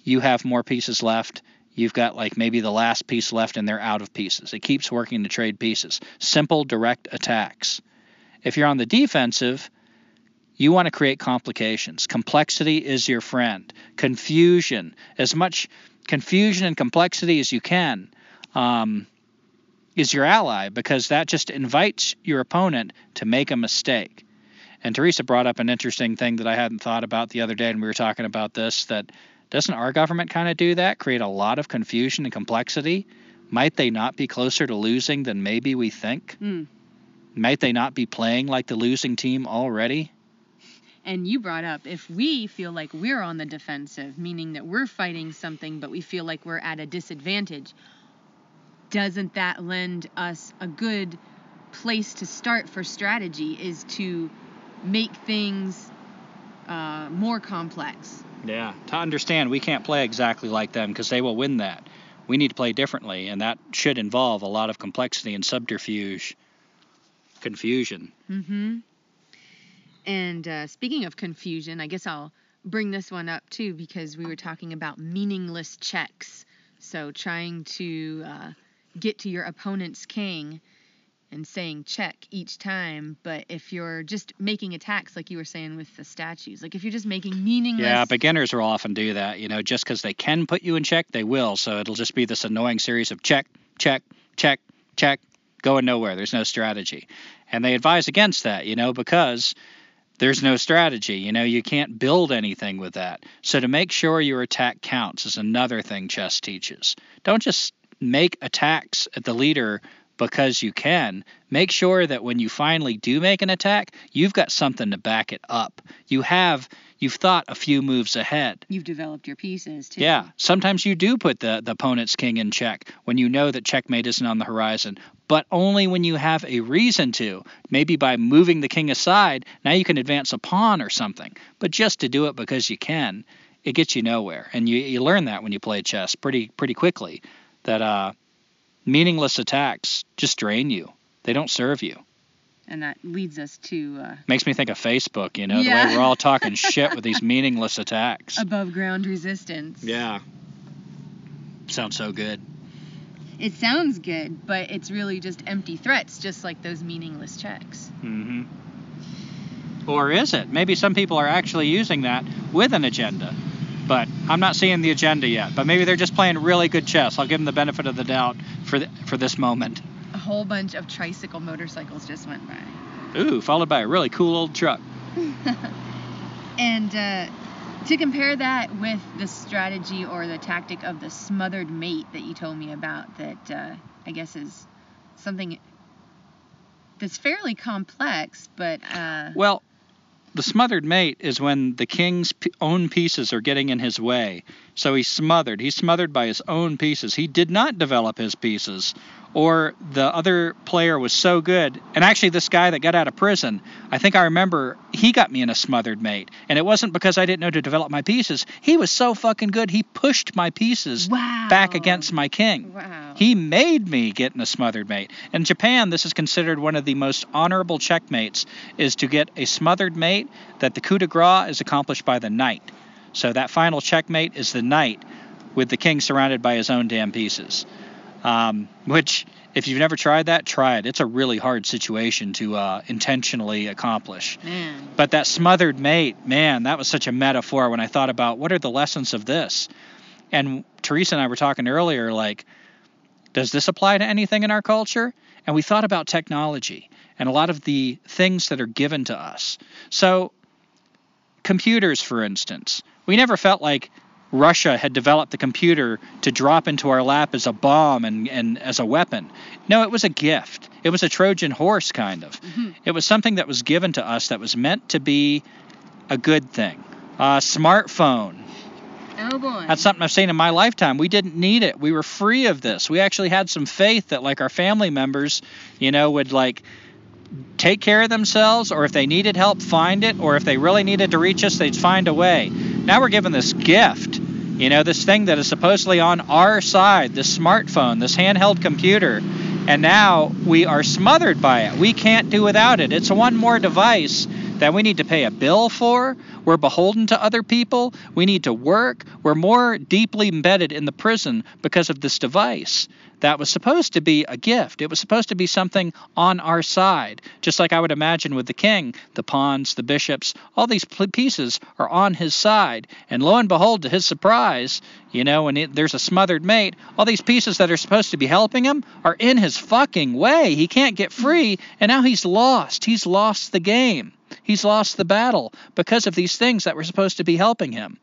you have more pieces left. You've got like maybe the last piece left and they're out of pieces. It keeps working to trade pieces. Simple, direct attacks. If you're on the defensive, you want to create complications. Complexity is your friend. Confusion, as much confusion and complexity as you can, um, is your ally because that just invites your opponent to make a mistake. And Teresa brought up an interesting thing that I hadn't thought about the other day, and we were talking about this that doesn't our government kind of do that? Create a lot of confusion and complexity? Might they not be closer to losing than maybe we think? Mm. Might they not be playing like the losing team already? And you brought up if we feel like we're on the defensive, meaning that we're fighting something, but we feel like we're at a disadvantage, doesn't that lend us a good place to start for strategy? Is to make things uh, more complex. Yeah, to understand we can't play exactly like them because they will win that. We need to play differently, and that should involve a lot of complexity and subterfuge, confusion. Mm-hmm. And uh, speaking of confusion, I guess I'll bring this one up too because we were talking about meaningless checks. So trying to uh, get to your opponent's king and saying check each time. But if you're just making attacks, like you were saying with the statues, like if you're just making meaningless. Yeah, beginners will often do that. You know, just because they can put you in check, they will. So it'll just be this annoying series of check, check, check, check, going nowhere. There's no strategy. And they advise against that, you know, because there's no strategy. You know, you can't build anything with that. So to make sure your attack counts is another thing chess teaches. Don't just make attacks at the leader because you can. Make sure that when you finally do make an attack, you've got something to back it up. You have you've thought a few moves ahead. You've developed your pieces too. Yeah, sometimes you do put the, the opponent's king in check when you know that checkmate isn't on the horizon, but only when you have a reason to. Maybe by moving the king aside, now you can advance a pawn or something. But just to do it because you can, it gets you nowhere. And you, you learn that when you play chess pretty pretty quickly. That uh, meaningless attacks just drain you. They don't serve you. And that leads us to uh, Makes me think of Facebook, you know, the way we're all talking <laughs> shit with these meaningless attacks. above ground resistance. Yeah. Sounds so good. It sounds good, but it's really just empty threats, just like those meaningless checks. hmm Or is it? Maybe some people are actually using that with an agenda. But I'm not seeing the agenda yet. But maybe they're just playing really good chess. I'll give them the benefit of the doubt for th- for this moment. A whole bunch of tricycle motorcycles just went by. Ooh, followed by a really cool old truck. <laughs> And uh, to compare that with the strategy or the tactic of the smothered mate that you told me about, that uh, I guess is something that's fairly complex, but uh, Well, the smothered mate is when the king's own pieces are getting in his way. So he's smothered. He's smothered by his own pieces. He did not develop his pieces or the other player was so good. And actually, this guy that got out of prison, I think I remember he got me in a smothered mate. And it wasn't because I didn't know to develop my pieces. He was so fucking good, he pushed my pieces Wow. back against my king. Wow. He made me get in a smothered mate. In Japan, this is considered one of the most honorable checkmates, is to get a smothered mate that the coup de grace is accomplished by the knight. So that final checkmate is the knight with the king surrounded by his own damn pieces. Um, which, if you've never tried that, try it. It's a really hard situation to uh, intentionally accomplish. Man. But that smothered mate, man, that was such a metaphor when I thought about what are the lessons of this. And Teresa and I were talking earlier, like, does this apply to anything in our culture? And we thought about technology and a lot of the things that are given to us. So, computers, for instance, we never felt like Russia had developed the computer to drop into our lap as a bomb and, and as a weapon. No, it was a gift. It was a Trojan horse, kind of. Mm-hmm. It was something that was given to us that was meant to be a good thing. A smartphone. Oh boy. That's something I've seen in my lifetime. We didn't need it. We were free of this. We actually had some faith that, like, our family members, you know, would, like, take care of themselves, or if they needed help, find it, or if they really needed to reach us, they'd find a way. Now we're given this gift, you know, this thing that is supposedly on our side, this smartphone, this handheld computer, and now we are smothered by it. We can't do without it. It's one more device that we need to pay a bill for. We're beholden to other people. We need to work. We're more deeply embedded in the prison because of this device that was supposed to be a gift. It was supposed to be something on our side. Just like I would imagine with the king, the pawns, the bishops, all these pieces are on his side. And lo and behold, to his surprise, you know, when it, there's a smothered mate, all these pieces that are supposed to be helping him are in his fucking way. He can't get free, and now he's lost. He's lost the game. He's lost the battle because of these things that were supposed to be helping him.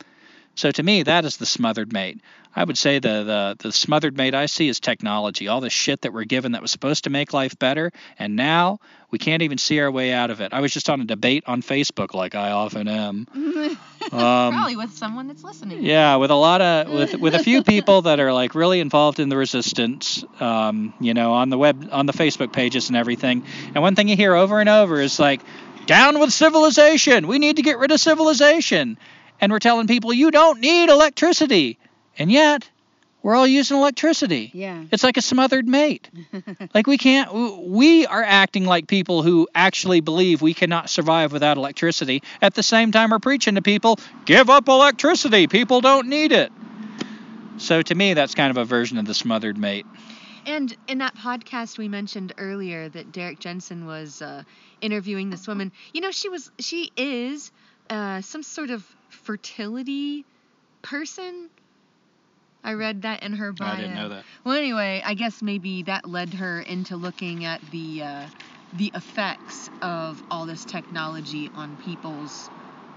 So to me, that is the smothered mate. I would say the, the the smothered mate I see is technology, all the shit that we're given that was supposed to make life better, and now we can't even see our way out of it. I was just on a debate on Facebook, like I often am. <laughs> Um, Probably with someone that's listening. yeah, with a lot of with with a few <laughs> people that are like really involved in the resistance, um, you know, on the web on the Facebook pages and everything. And one thing you hear over and over is like, "Down with civilization. We need to get rid of civilization." And we're telling people you don't need electricity, and yet we're all using electricity. Yeah. It's like a smothered mate. <laughs> like we can't. We are acting like people who actually believe we cannot survive without electricity. At the same time, we're preaching to people, give up electricity. People don't need it. So to me, that's kind of a version of the smothered mate. And in that podcast we mentioned earlier that Derrick Jensen was uh, interviewing this woman, you know, she was she is uh, some sort of fertility person. I read that in her bio. I didn't know that. Well, anyway, I guess maybe that led her into looking at the uh, the effects of all this technology on people's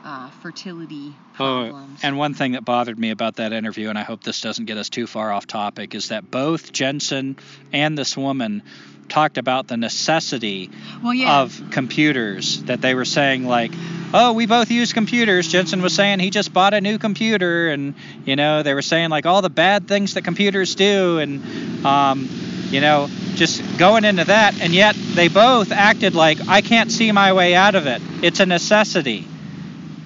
uh, fertility problems. Oh, and one thing that bothered me about that interview, and I hope this doesn't get us too far off topic, is that both Jensen and this woman talked about the necessity well, yeah. of computers that they were saying like oh we both use computers jensen was saying he just bought a new computer and you know they were saying like all the bad things that computers do and um, you know just going into that and yet they both acted like i can't see my way out of it it's a necessity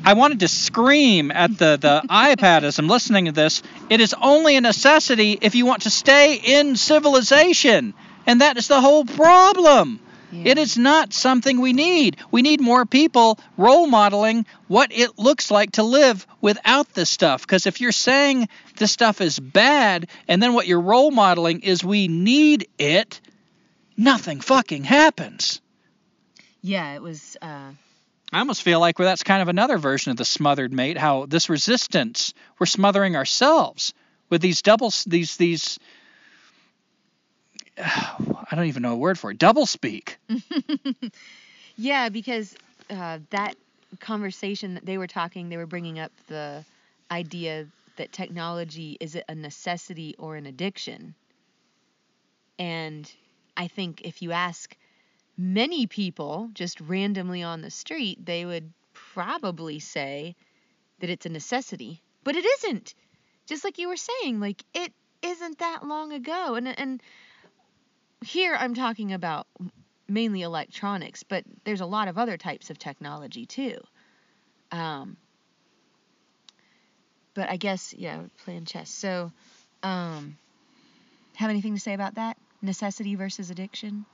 I wanted to scream at the, the <laughs> iPad as I'm listening to this. It is only a necessity if you want to stay in civilization. And that is the whole problem. Yeah. It is not something we need. We need more people role modeling what it looks like to live without this stuff. Because if you're saying this stuff is bad and then what you're role modeling is we need it, nothing fucking happens. yeah, it was. Uh, I almost feel like well, that's kind of another version of the smothered mate. How this resistance, we're smothering ourselves with these doubles, these these. <sighs> I don't even know a word for it. Double speak. <laughs> Yeah, because uh, that conversation that they were talking, they were bringing up the idea that technology is it a necessity or an addiction. And I think if you ask many people just randomly on the street, they would probably say that it's a necessity. But it isn't. Just like you were saying, like it isn't that long ago. And and here I'm talking about mainly electronics, but there's a lot of other types of technology too. Um, but I guess yeah, playing chess. So, um, have anything to say about that? Necessity versus addiction.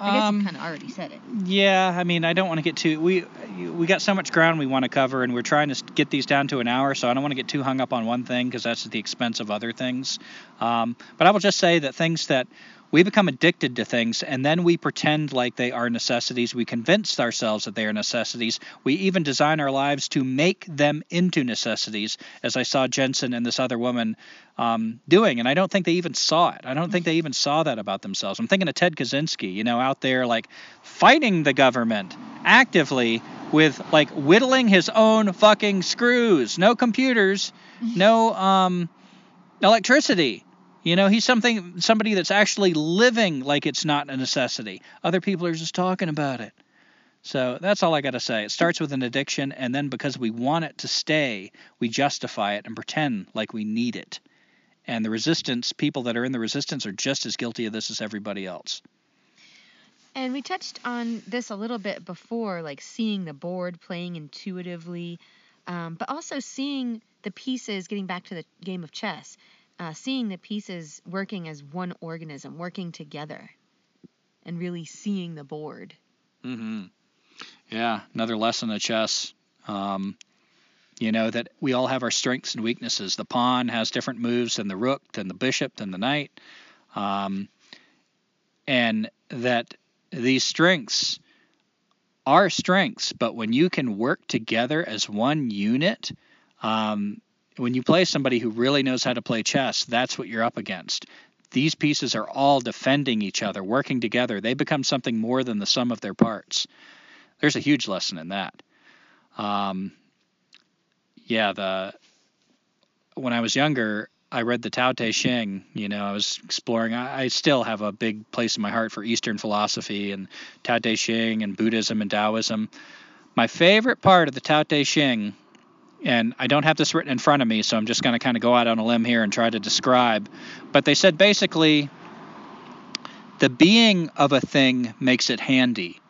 I guess Um, you kind of already said it. Yeah, I mean, I don't want to get too. We we got so much ground we want to cover, and we're trying to get these down to an hour. So I don't want to get too hung up on one thing because that's at the expense of other things. Um, but I will just say that things that we become addicted to things, and then we pretend like they are necessities. We convince ourselves that they are necessities. We even design our lives to make them into necessities, as I saw Jensen and this other woman um, doing. And I don't think they even saw it. I don't think they even saw that about themselves. I'm thinking of Ted Kaczynski, you know, out there like fighting the government actively with like whittling his own fucking screws. No computers, no um, electricity. You know, he's something somebody that's actually living like it's not a necessity. Other people are just talking about it. So that's all I got to say. It starts with an addiction, and then because we want it to stay, we justify it and pretend like we need it. And the resistance, people that are in the resistance, are just as guilty of this as everybody else. And we touched on this a little bit before, like seeing the board playing intuitively, um, but also seeing the pieces, getting back to the game of chess, uh, seeing the pieces working as one organism, working together, and really seeing the board. Mm-hmm. Yeah, another lesson of chess. Um, you know that we all have our strengths and weaknesses. The pawn has different moves than the rook, than the bishop, than the knight, um, and that these strengths are strengths. But when you can work together as one unit, um, when you play somebody who really knows how to play chess, that's what you're up against. These pieces are all defending each other, working together. They become something more than the sum of their parts. There's a huge lesson in that. Um, yeah, the when I was younger, I read the Tao Te Ching. You know, I was exploring. I, I still have a big place in my heart for Eastern philosophy and Tao Te Ching and Buddhism and Taoism. My favorite part of the Tao Te Ching and I don't have this written in front of me, so I'm just going to kind of go out on a limb here and try to describe. But they said basically the being of a thing makes it handy,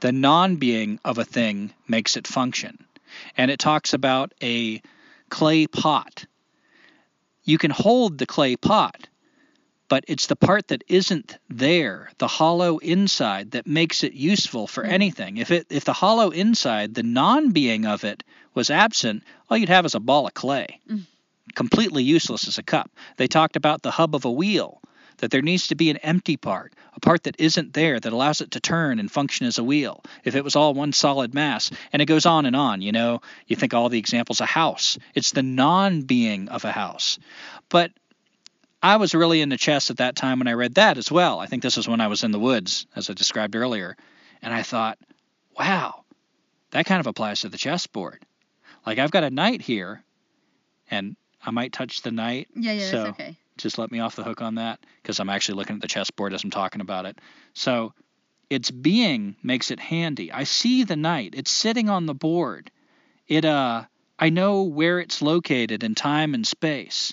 the non being of a thing makes it function. And it talks about a clay pot. You can hold the clay pot, but it's the part that isn't there, the hollow inside, that makes it useful for anything. If it if the hollow inside, the non-being of it was absent, all you'd have is a ball of clay. Mm. Completely useless as a cup. They talked about the hub of a wheel, that there needs to be an empty part, a part that isn't there that allows it to turn and function as a wheel. If it was all one solid mass, and it goes on and on, you know, you think all the examples a house. It's the non-being of a house. But I was really into chess at that time when I read that as well. I think this was when I was in the woods, as I described earlier. And I thought, wow, that kind of applies to the chessboard. Like I've got a knight here, and I might touch the knight. Yeah, yeah, So- that's okay. Just let me off the hook on that because I'm actually looking at the chessboard as I'm talking about it. So its being makes it handy. I see the knight. It's sitting on the board. It uh I know where it's located in time and space.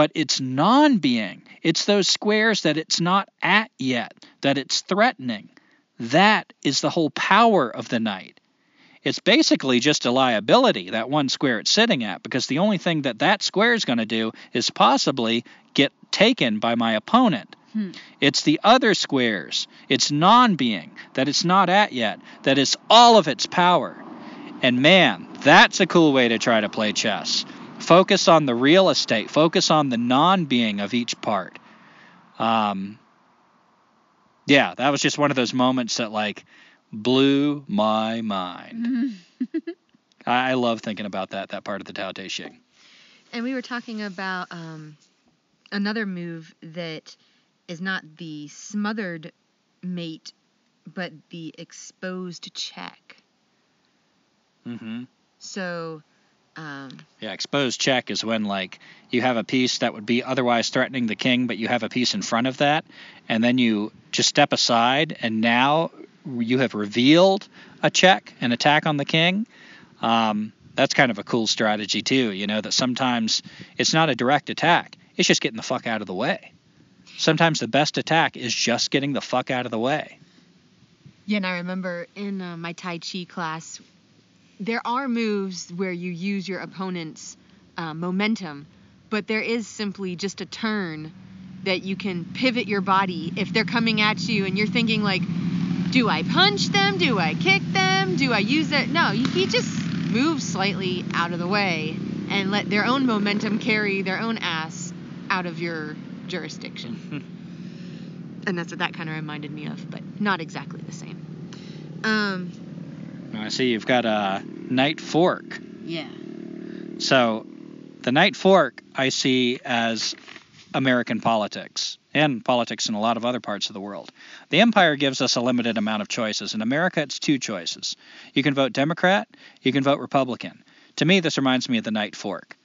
But it's non-being. It's those squares that it's not at yet, that it's threatening. That is the whole power of the knight. It's basically just a liability, that one square it's sitting at, because the only thing that that square is going to do is possibly get taken by my opponent. Hmm. It's the other squares, it's non being, that it's not at yet, that is all of its power. And man, that's a cool way to try to play chess. Focus on the real estate, focus on the non being of each part. Um, yeah, that was just one of those moments that, like, blew my mind. Mm-hmm. <laughs> I, I love thinking about that, that part of the Tao Te Ching. And we were talking about um, another move that is not the smothered mate, but the exposed check. hmm So, um, Yeah, exposed check is when like you have a piece that would be otherwise threatening the king, but you have a piece in front of that, and then you just step aside, and now you have revealed a check, an attack on the king. Um, that's kind of a cool strategy too. You know that sometimes it's not a direct attack; it's just getting the fuck out of the way. Sometimes the best attack is just getting the fuck out of the way. Yeah, and I remember in uh, my Tai Chi class, there are moves where you use your opponent's uh, momentum, but there is simply just a turn that you can pivot your body if they're coming at you and you're thinking like, do I punch them? Do I kick them? Do I use it? No, you, you just move slightly out of the way and let their own momentum carry their own ass out of your jurisdiction. <laughs> and that's what that kind of reminded me of, but not exactly the same. Um, Now, I see you've got a Knight Fork. yeah. So, the Knight Fork I see as American politics and politics in a lot of other parts of the world. The empire gives us a limited amount of choices. In America, it's two choices. You can vote Democrat, you can vote Republican. To me, this reminds me of the Knight Fork.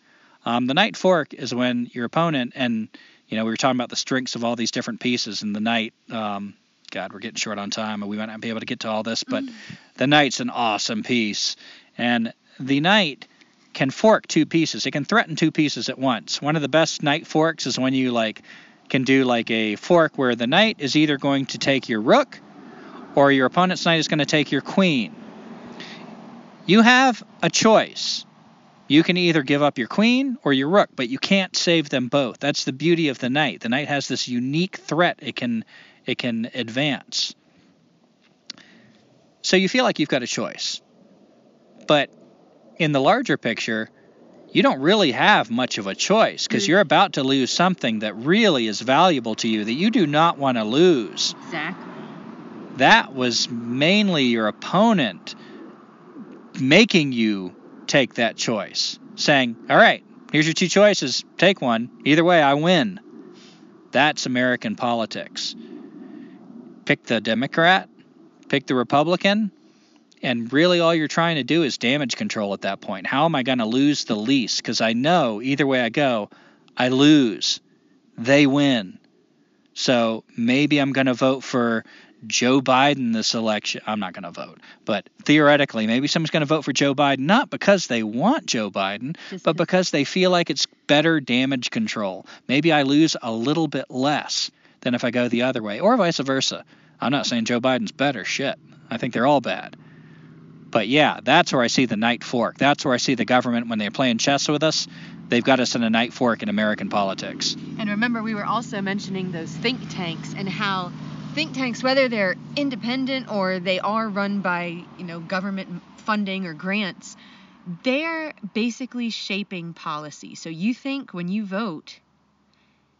Um, the Knight Fork is when your opponent, and you know, we were talking about the strengths of all these different pieces, and the Knight. Um, God, we're getting short on time, and we might not be able to get to all this, but mm. the Knight's an awesome piece, and the Knight can fork two pieces. It can threaten two pieces at once. One of the best knight forks is when you like can do like a fork where the knight is either going to take your rook or your opponent's knight is going to take your queen. You have a choice. You can either give up your queen or your rook, but you can't save them both. That's the beauty of the knight. The knight has this unique threat it can it can advance. So you feel like you've got a choice. But in the larger picture, you don't really have much of a choice because Mm. you're about to lose something that really is valuable to you that you do not want to lose. Exactly. That was mainly your opponent making you take that choice, saying, All right, here's your two choices, take one. Either way, I win. That's American politics. Pick the Democrat, pick the Republican, and really all you're trying to do is damage control at that point. How am I going to lose the least? Because I know either way I go, I lose. They win. So maybe I'm going to vote for Joe Biden this election. I'm not going to vote, but theoretically, maybe someone's going to vote for Joe Biden, not because they want Joe Biden, Just but because they feel like it's better damage control. Maybe I lose a little bit less than if I go the other way, or vice versa. I'm not saying Joe Biden's better. Shit. I think they're all bad. But yeah, that's where I see the knight fork. That's where I see the government when they're playing chess with us. They've got us in a knight fork in American politics. And remember, we were also mentioning those think tanks and how think tanks, whether they're independent or they are run by, you know, government funding or grants, they're basically shaping policy. So you think when you vote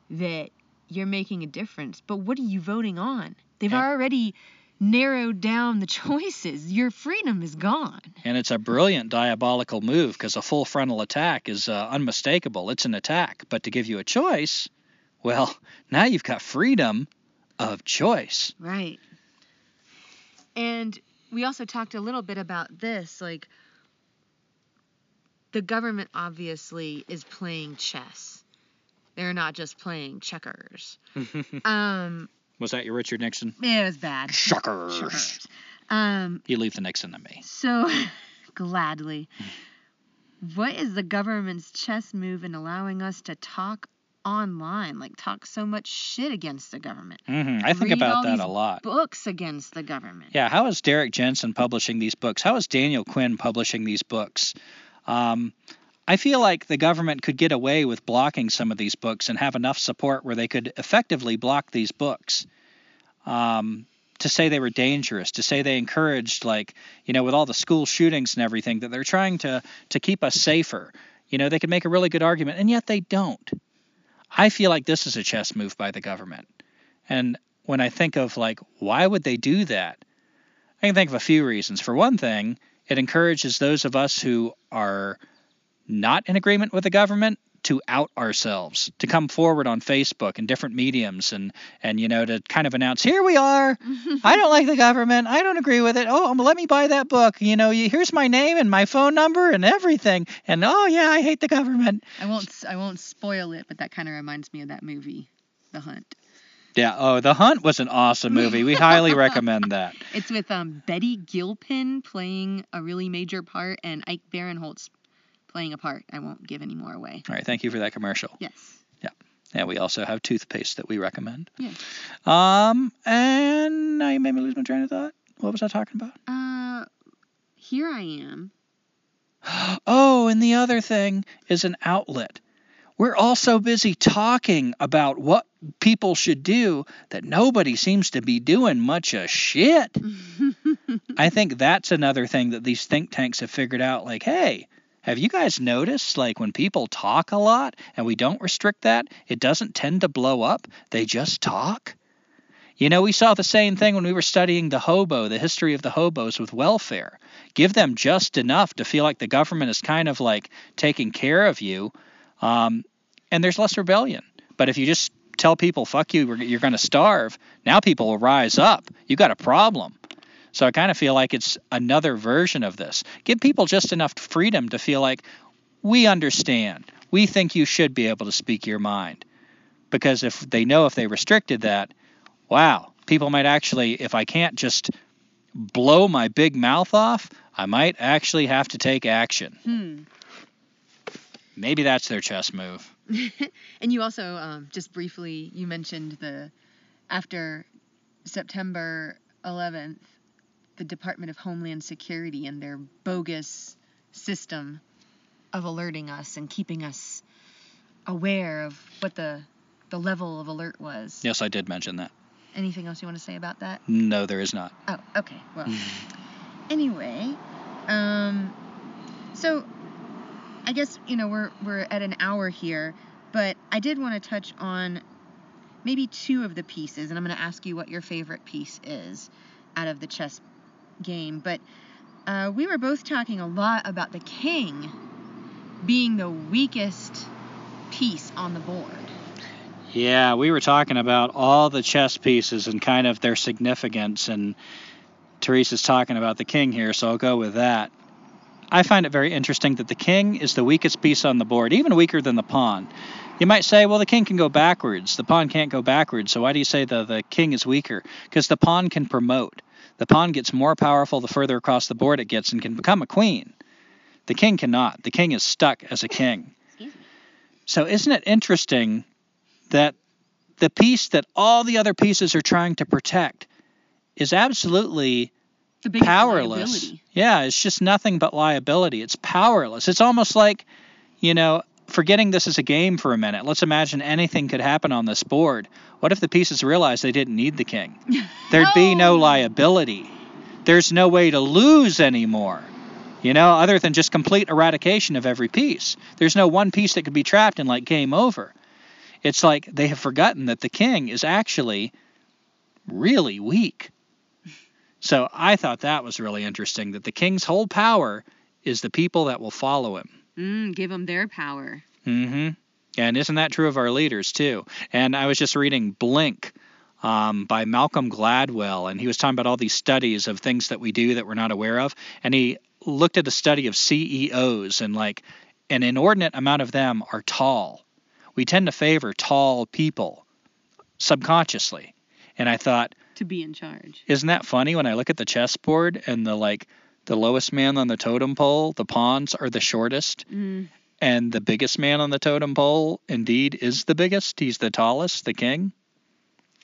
that you're making a difference, but what are you voting on? They've Yeah. already narrowed down the <laughs> choices. Your freedom is gone. And it's a brilliant diabolical move because a full frontal attack is uh, unmistakable. It's an attack. But to give you a choice, well, <laughs> now you've got freedom of choice. Right. And we also talked a little bit about this like the government obviously is playing chess. They're not just playing checkers. <laughs> Um Was that your Richard Nixon? it was bad. Checkers. Checkers. Um You leave the Nixon to me. so <laughs> gladly. What is the government's chess move in allowing us to talk online? Like talk so much shit against the government. Mm-hmm. I think Read about that a lot. Books against the government. Yeah, how is Derrick Jensen publishing these books? How is Daniel Quinn publishing these books? Um, I feel like the government could get away with blocking some of these books and have enough support where they could effectively block these books. Um, to say they were dangerous, to say they encouraged, like, you know, with all the school shootings and everything, that they're trying to, to keep us safer. You know, they could make a really good argument, and yet they don't. I feel like this is a chess move by the government. And when I think of, like, why would they do that? I can think of a few reasons. For one thing, it encourages those of us who are not in agreement with the government to out ourselves, to come forward on Facebook and different mediums and and you know to kind of announce, here we are. <laughs> I don't like the government. I don't agree with it. Oh, um, let me buy that book. You know, you- here's my name and my phone number and everything. And oh yeah, I hate the government. I won't I won't spoil it, but that kind of reminds me of that movie, The Hunt. Yeah. Oh, The Hunt was an awesome movie. We highly <laughs> recommend that. It's with um Betty Gilpin playing a really major part and Ike Barinholtz playing a part. I won't give any more away. All right. Thank you for that commercial. Yes. Yeah. And we also have toothpaste that we recommend. Yeah. Um, and now you made me lose my train of thought. What was I talking about? Uh, here I am. <gasps> Oh, and the other thing is an outlet. We're all so busy talking about what people should do that nobody seems to be doing much of shit. <laughs> I think that's another thing that these think tanks have figured out like, hey, have you guys noticed like when people talk a lot and we don't restrict that, it doesn't tend to blow up? They just talk. You know, we saw the same thing when we were studying the hobo, the history of the hobos with welfare. Give them just enough to feel like the government is kind of like taking care of you, um, and there's less rebellion. But if you just tell people, fuck you, you're going to starve, now people will rise up. You got a problem. So I kind of feel like it's another version of this. Give people just enough freedom to feel like we understand. We think you should be able to speak your mind. Because if they know if they restricted that, wow, people might actually, if I can't just blow my big mouth off, I might actually have to take action. Hmm. Maybe that's their chess move. <laughs> <laughs> and you also um, just briefly you mentioned the after September 11th, the Department of Homeland Security and their bogus system of alerting us and keeping us aware of what the the level of alert was. Yes, I did mention that. Anything else you want to say about that? No, there is not. Oh, okay. Well, anyway, um, so I guess you know we're we're at an hour here, but I did want to touch on maybe two of the pieces, and I'm going to ask you what your favorite piece is out of the chess game. But uh, we were both talking a lot about the king being the weakest piece on the board. Yeah, we were talking about all the chess pieces and kind of their significance, and Teresa's talking about the king here, so I'll go with that. I find it very interesting that the king is the weakest piece on the board, even weaker than the pawn. You might say, well, the king can go backwards. The pawn can't go backwards. So why do you say the, the king is weaker? Because the pawn can promote. The pawn gets more powerful the further across the board it gets and can become a queen. The king cannot. The king is stuck as a king. So isn't it interesting that the piece that all the other pieces are trying to protect is absolutely powerless. liability. Yeah, it's just nothing but liability. It's powerless. It's almost like, you know, forgetting this is a game for a minute. Let's imagine anything could happen on this board. What if the pieces realized they didn't need the king? <laughs> There'd be no liability. There's no way to lose anymore. You know, other than just complete eradication of every piece. There's no one piece that could be trapped in like game over. It's like they have forgotten that the king is actually really weak. So I thought that was really interesting that the king's whole power is the people that will follow him. Mm, give them their power. Mm-hmm. And isn't that true of our leaders too? And I was just reading Blink um, by Malcolm Gladwell, and he was talking about all these studies of things that we do that we're not aware of, and he looked at a study of CEOs, and like an inordinate amount of them are tall. We tend to favor tall people subconsciously, and I thought, To be in charge. isn't that funny when I look at the chessboard and the like the lowest man on the totem pole, the pawns are the shortest, Mm. and the biggest man on the totem pole indeed is the biggest. He's the tallest, the king.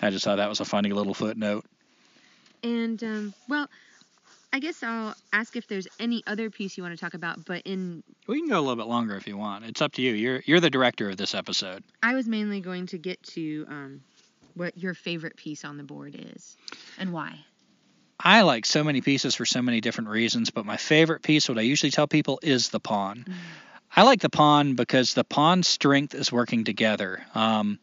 I just thought that was a funny little footnote. And um, well, I guess I'll ask if there's any other piece you want to talk about. But in We can go a little bit longer if you want. It's up to you. You're you're the director of this episode. I was mainly going to get to um, what your favorite piece on the board is and why. I like so many pieces for so many different reasons, but my favorite piece, what I usually tell people, is the pawn. I like the pawn because the pawn's strength is working together. Um,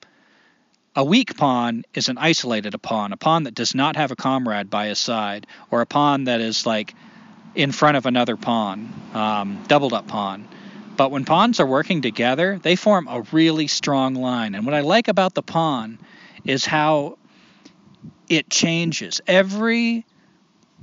a weak pawn is an isolated pawn, a pawn that does not have a comrade by his side, or a pawn that is like in front of another pawn, um, doubled up pawn. But when pawns are working together, they form a really strong line. And what I like about the pawn is how it changes. Every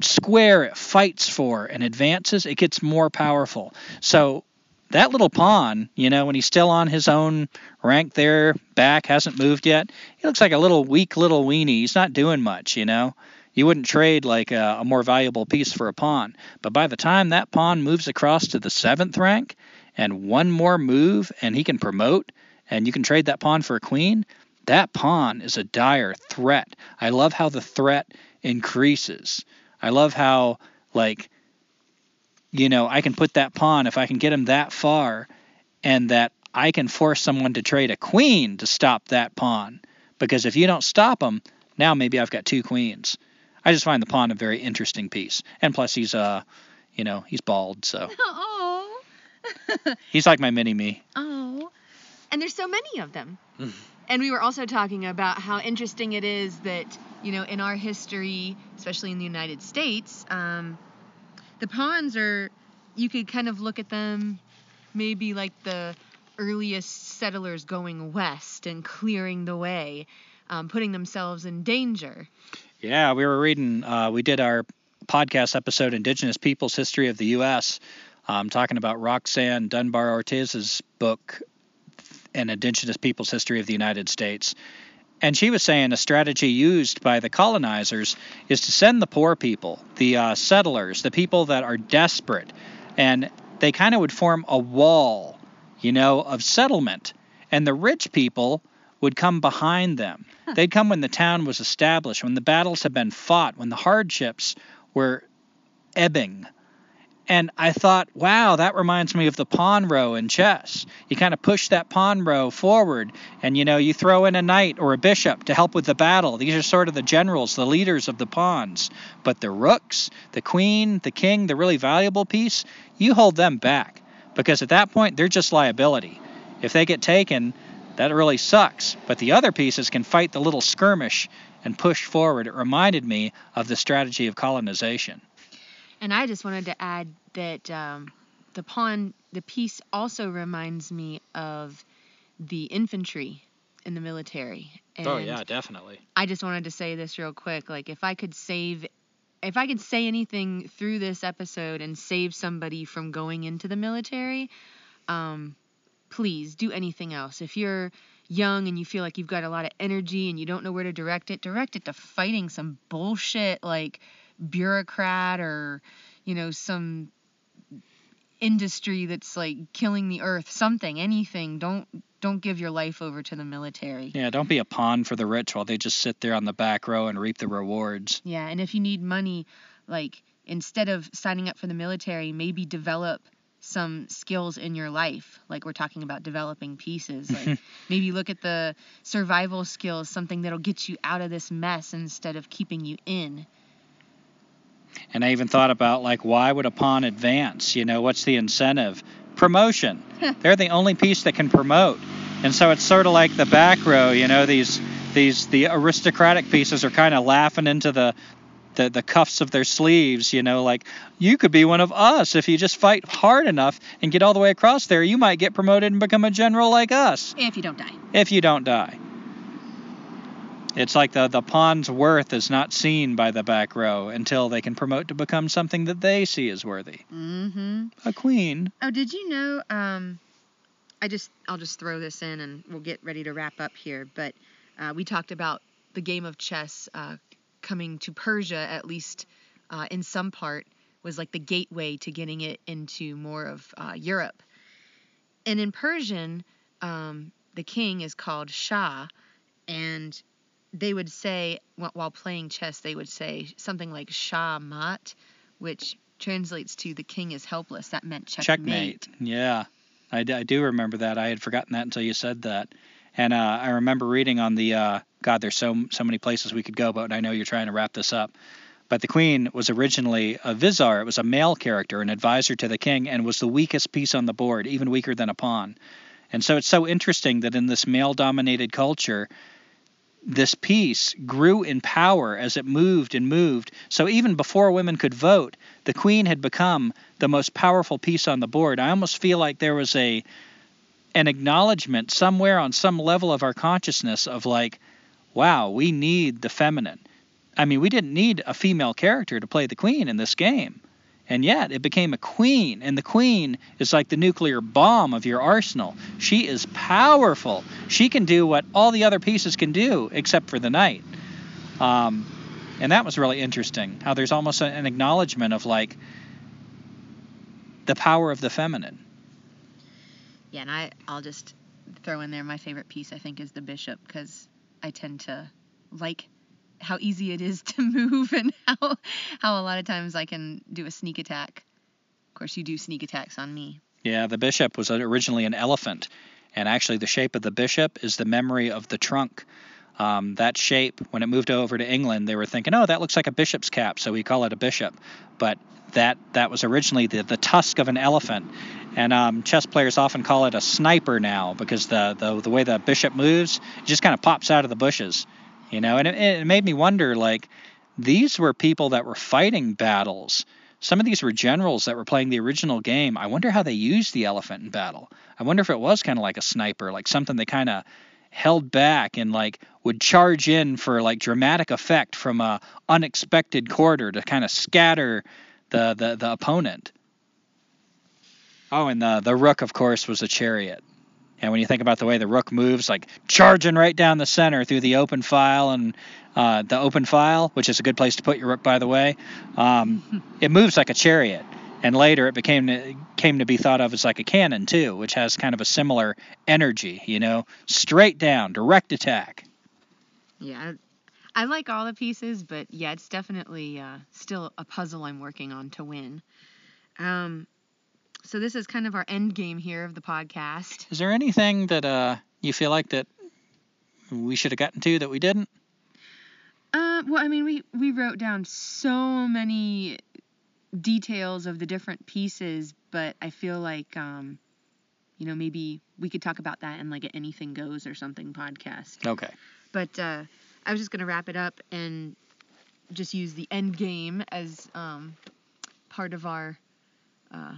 square it fights for and advances, it gets more powerful. So that little pawn, you know, when he's still on his own rank there, back, hasn't moved yet, he looks like a little weak little weenie. He's not doing much, you know. You wouldn't trade like a, a more valuable piece for a pawn. But by the time that pawn moves across to the seventh rank and one more move and he can promote and you can trade that pawn for a queen, that pawn is a dire threat. I love how the threat increases. I love how like you know, I can put that pawn if I can get him that far and that I can force someone to trade a queen to stop that pawn. Because if you don't stop him, now maybe I've got two queens. I just find the pawn a very interesting piece. And plus he's uh you know, he's bald, so <laughs> Oh. <laughs> he's like my mini me. Oh. And there's so many of them. <laughs> and we were also talking about how interesting it is that, you know, in our history, especially in the United States, um, the pawns are, you could kind of look at them maybe like the earliest settlers going west and clearing the way, um, putting themselves in danger. Yeah, we were reading. Uh, we did our podcast episode, Indigenous Peoples History of the U.S., um, talking about Roxanne Dunbar Ortiz's book, An Indigenous Peoples History of the United States. And she was saying a strategy used by the colonizers is to send the poor people, the uh, settlers, the people that are desperate, and they kind of would form a wall, you know, of settlement. And the rich people would come behind them. They'd come when the town was established, when the battles had been fought, when the hardships were ebbing. And I thought, wow, that reminds me of the pawn row in chess. You kind of push that pawn row forward, and you know, you throw in a knight or a bishop to help with the battle. These are sort of the generals, the leaders of the pawns. But the rooks, the queen, the king, the really valuable piece, you hold them back. Because at that point, they're just liability. If they get taken, that really sucks. But the other pieces can fight the little skirmish and push forward. It reminded me of the strategy of colonization. And I just wanted to add that um, the pawn, the piece also reminds me of the infantry in the military. And oh yeah, definitely. I just wanted to say this real quick. Like, if I could save, if I could say anything through this episode and save somebody from going into the military, um, please do anything else. If you're young and you feel like you've got a lot of energy and you don't know where to direct it, direct it to fighting some bullshit like bureaucrat or, you know, some industry that's like killing the earth, something, anything. Don't don't give your life over to the military. Yeah, don't be a pawn for the rich while they just sit there on the back row and reap the rewards. Yeah, and if you need money, like instead of signing up for the military, maybe develop some skills in your life like we're talking about developing pieces like <laughs> maybe look at the survival skills something that'll get you out of this mess instead of keeping you in and I even thought about like why would a pawn advance? You know, what's the incentive? Promotion. <laughs> They're the only piece that can promote. And so it's sort of like the back row, you know, these these the aristocratic pieces are kind of laughing into the the, the cuffs of their sleeves, you know, like you could be one of us if you just fight hard enough and get all the way across there. You might get promoted and become a general like us. if you don't die If you don't die. It's like the, the pawn's worth is not seen by the back row until they can promote to become something that they see as worthy. mm-hmm A queen. oh did you know um i just i'll just throw this in and we'll get ready to wrap up here but uh, we talked about the game of chess uh, coming to persia at least uh, in some part was like the gateway to getting it into more of uh, europe and in persian um, the king is called shah and they would say while playing chess they would say something like shah mat which translates to the king is helpless that meant checkmate, Checkmate. Yeah. I, do remember that. I had forgotten that until you said that. And uh, I remember reading on the uh, God. There's so so many places we could go, but I know you're trying to wrap this up. But the queen was originally a vizir. It was a male character, an advisor to the king, and was the weakest piece on the board, even weaker than a pawn. And so it's so interesting that in this male-dominated culture, this piece grew in power as it moved and moved. So even before women could vote, the queen had become the most powerful piece on the board. I almost feel like there was a an acknowledgement somewhere on some level of our consciousness of like, wow, we need the feminine. I mean, we didn't need a female character to play the queen in this game. And yet it became a queen, and the queen is like the nuclear bomb of your arsenal. She is powerful. She can do what all the other pieces can do, except for the knight. Um, and that was really interesting. How there's almost an acknowledgement of like the power of the feminine. Yeah, and I, I'll just throw in there my favorite piece. I think is the bishop because I tend to like how easy it is <laughs> to move and how how a lot of times I can do a sneak attack. Of course, you do sneak attacks on me. Yeah, the bishop was originally an elephant, and actually the shape of the bishop is the memory of the trunk. Um, that shape, when it moved over to England, they were thinking, oh, that looks like a bishop's cap, so we call it a bishop. But that that was originally the, the tusk of an elephant, and um, chess players often call it a sniper now because the the, the way the bishop moves, it just kind of pops out of the bushes, you know. And it, it made me wonder, like, these were people that were fighting battles. Some of these were generals that were playing the original game. I wonder how they used the elephant in battle. I wonder if it was kind of like a sniper, like something they kind of held back and like would charge in for like dramatic effect from a unexpected quarter to kind of scatter the, the, the opponent. Oh, and the the rook, of course, was a chariot. And when you think about the way the rook moves, like charging right down the center through the open file and uh, the open file, which is a good place to put your rook, by the way, um, <laughs> it moves like a chariot. And later, it became came to be thought of as like a cannon too, which has kind of a similar energy. You know, straight down, direct attack. Yeah, I like all the pieces, but yeah, it's definitely uh, still a puzzle I'm working on to win. Um, so this is kind of our end game here of the podcast. Is there anything that uh, you feel like that we should have gotten to that we didn't? Uh, well, I mean, we we wrote down so many details of the different pieces, but I feel like um, you know, maybe we could talk about that in like an anything goes or something podcast. Okay. But uh, I was just gonna wrap it up and just use the end game as um, part of our uh,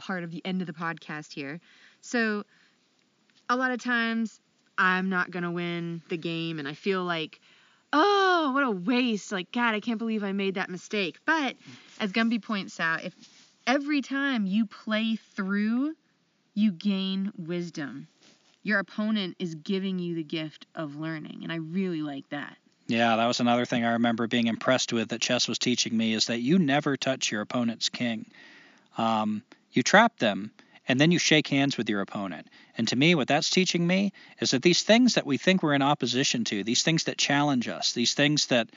part of the end of the podcast here. So a lot of times I'm not gonna win the game, and I feel like, oh, what a waste! Like God, I can't believe I made that mistake. But as Gumby points out, if every time you play through, you gain wisdom your opponent is giving you the gift of learning. And I really like that. Yeah, that was another thing I remember being impressed with that chess was teaching me is that you never touch your opponent's king. Um, you trap them, and then you shake hands with your opponent. And to me, what that's teaching me is that these things that we think we're in opposition to, these things that challenge us, these things that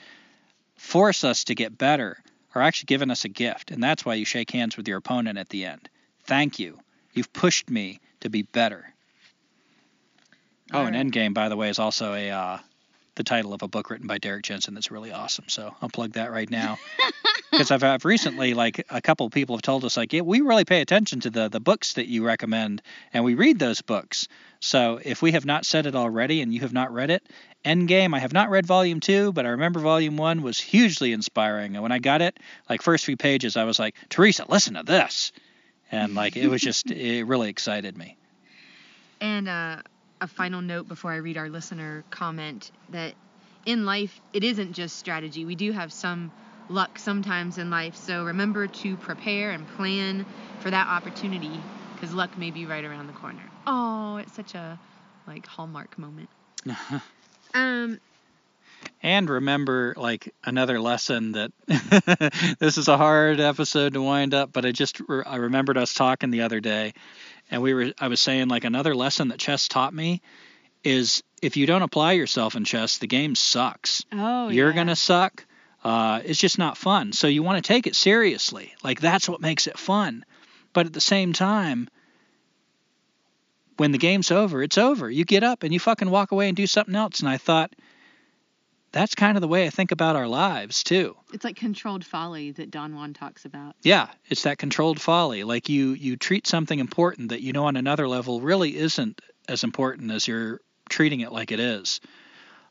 force us to get better, are actually giving us a gift. And that's why you shake hands with your opponent at the end. Thank you. You've pushed me to be better. Oh, All and right. Endgame, by the way, is also a uh, the title of a book written by Derrick Jensen that's really awesome. So I'll plug that right now. <laughs> Because I've, I've recently, like, a couple of people have told us, like, yeah, we really pay attention to the, the books that you recommend and we read those books. So if we have not said it already and you have not read it, Endgame, I have not read volume two, but I remember volume one was hugely inspiring. And when I got it, like, first few pages, I was like, Teresa, listen to this. And, like, it was just, <laughs> it really excited me. And, uh, a final note before I read our listener comment that in life, it isn't just strategy. We do have some luck sometimes in life. So remember to prepare and plan for that opportunity because luck may be right around the corner. Oh, it's such a like hallmark moment. <laughs> um, and remember like another lesson that <laughs> this is a hard episode to wind up but i just i remembered us talking the other day and we were I was saying like another lesson that chess taught me is if you don't apply yourself in chess, the game sucks. Oh, You're yeah. gonna suck. Uh, it's just not fun. So you want to take it seriously. Like that's what makes it fun. But at the same time, when the game's over, it's over. You get up and you fucking walk away and do something else. And I thought, that's kind of the way I think about our lives too. It's like controlled folly that Don Juan talks about. Yeah, it's that controlled folly. Like you you treat something important that you know on another level really isn't as important as you're treating it like it is.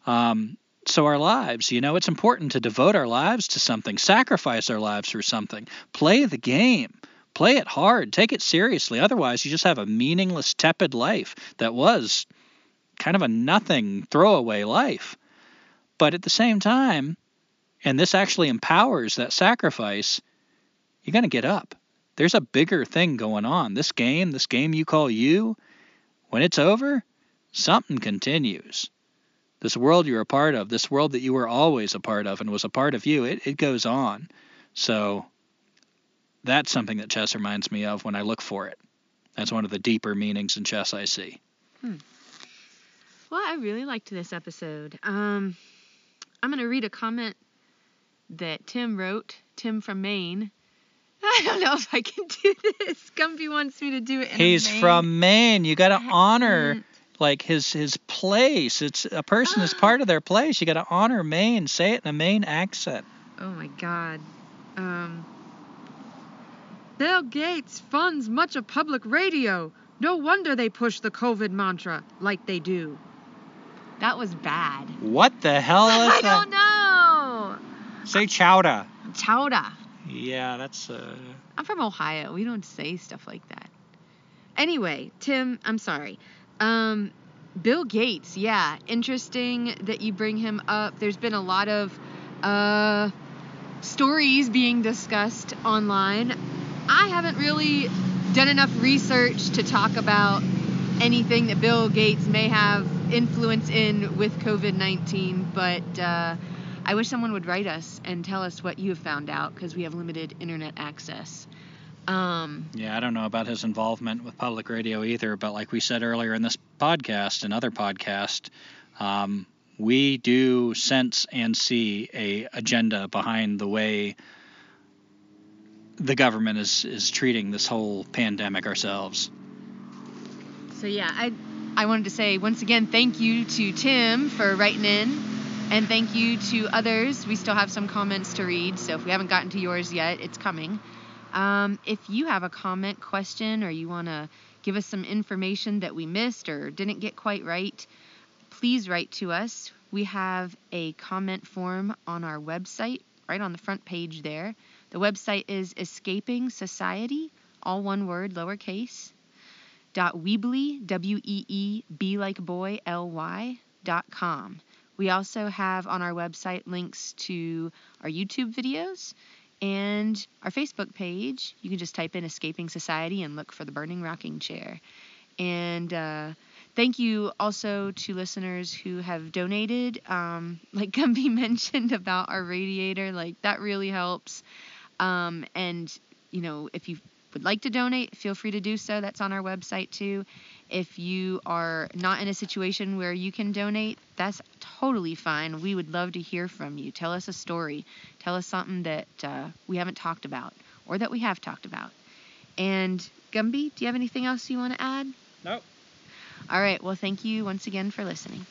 Um, so our lives, you know, it's important to devote our lives to something, sacrifice our lives for something, play the game. Play it hard, take it seriously. Otherwise, you just have a meaningless, tepid life that was kind of a nothing throwaway life. But at the same time, and this actually empowers that sacrifice, you're going to get up. There's a bigger thing going on. This game, this game you call you, when it's over, something continues. This world you're a part of, this world that you were always a part of and was a part of you, it, it goes on. So that's something that chess reminds me of when I look for it. That's one of the deeper meanings in chess I see. Well, I really liked this episode. Um, I'm gonna read a comment that Tim wrote. Tim from Maine. <laughs> I don't know if I can do this. Gumby wants me to do it. In He's Maine from Maine. You got to honor like his his place. It's a person is <gasps> part of their place. You got to honor Maine. Say it in a Maine accent. Oh my God. Um. Bill Gates funds much of public radio. No wonder they push the COVID mantra like they do. That was bad. What the hell <laughs> is I that? don't know. Say chowda. Chowda. Yeah, that's uh. I'm from Ohio. We don't say stuff like that. Anyway, Tim, I'm sorry. Um, Bill Gates, yeah, interesting that you bring him up. There's been a lot of uh, stories being discussed online. I haven't really done enough research to talk about anything that Bill Gates may have influence in with COVID 19, but uh, I wish someone would write us and tell us what you have found out because we have limited internet access. Um, Yeah, I don't know about his involvement with public radio either, but like we said earlier in this podcast and other podcast, um, we do sense and see a agenda behind the way the government is is treating this whole pandemic ourselves. so yeah, I I wanted to say once again thank you to Tim for writing in, and thank you to others. We still have some comments to read, so if we haven't gotten to yours yet, it's coming. Um, if you have a comment, question, or you want to give us some information that we missed or didn't get quite right, please write to us. We have a comment form on our website, right on the front page there. The website is Escaping Society, all one word, lowercase, dot Weebly, W E E B like boy, L Y, dot com. We also have on our website links to our YouTube videos and our Facebook page. You can just type in Escaping Society and look for the Burning Rocking Chair. And uh, thank you also to listeners who have donated. Um, <laughs> like Gumby <laughs> mentioned about our radiator, like that really helps. Um, and, you know, if you would like to donate, feel free to do so. That's on our website too. If you are not in a situation where you can donate, that's totally fine. We would love to hear from you. Tell us a story. Tell us something that uh, we haven't talked about or that we have talked about. And Gumby, do you have anything else you want to add? Nope. All right. Well, thank you once again for listening.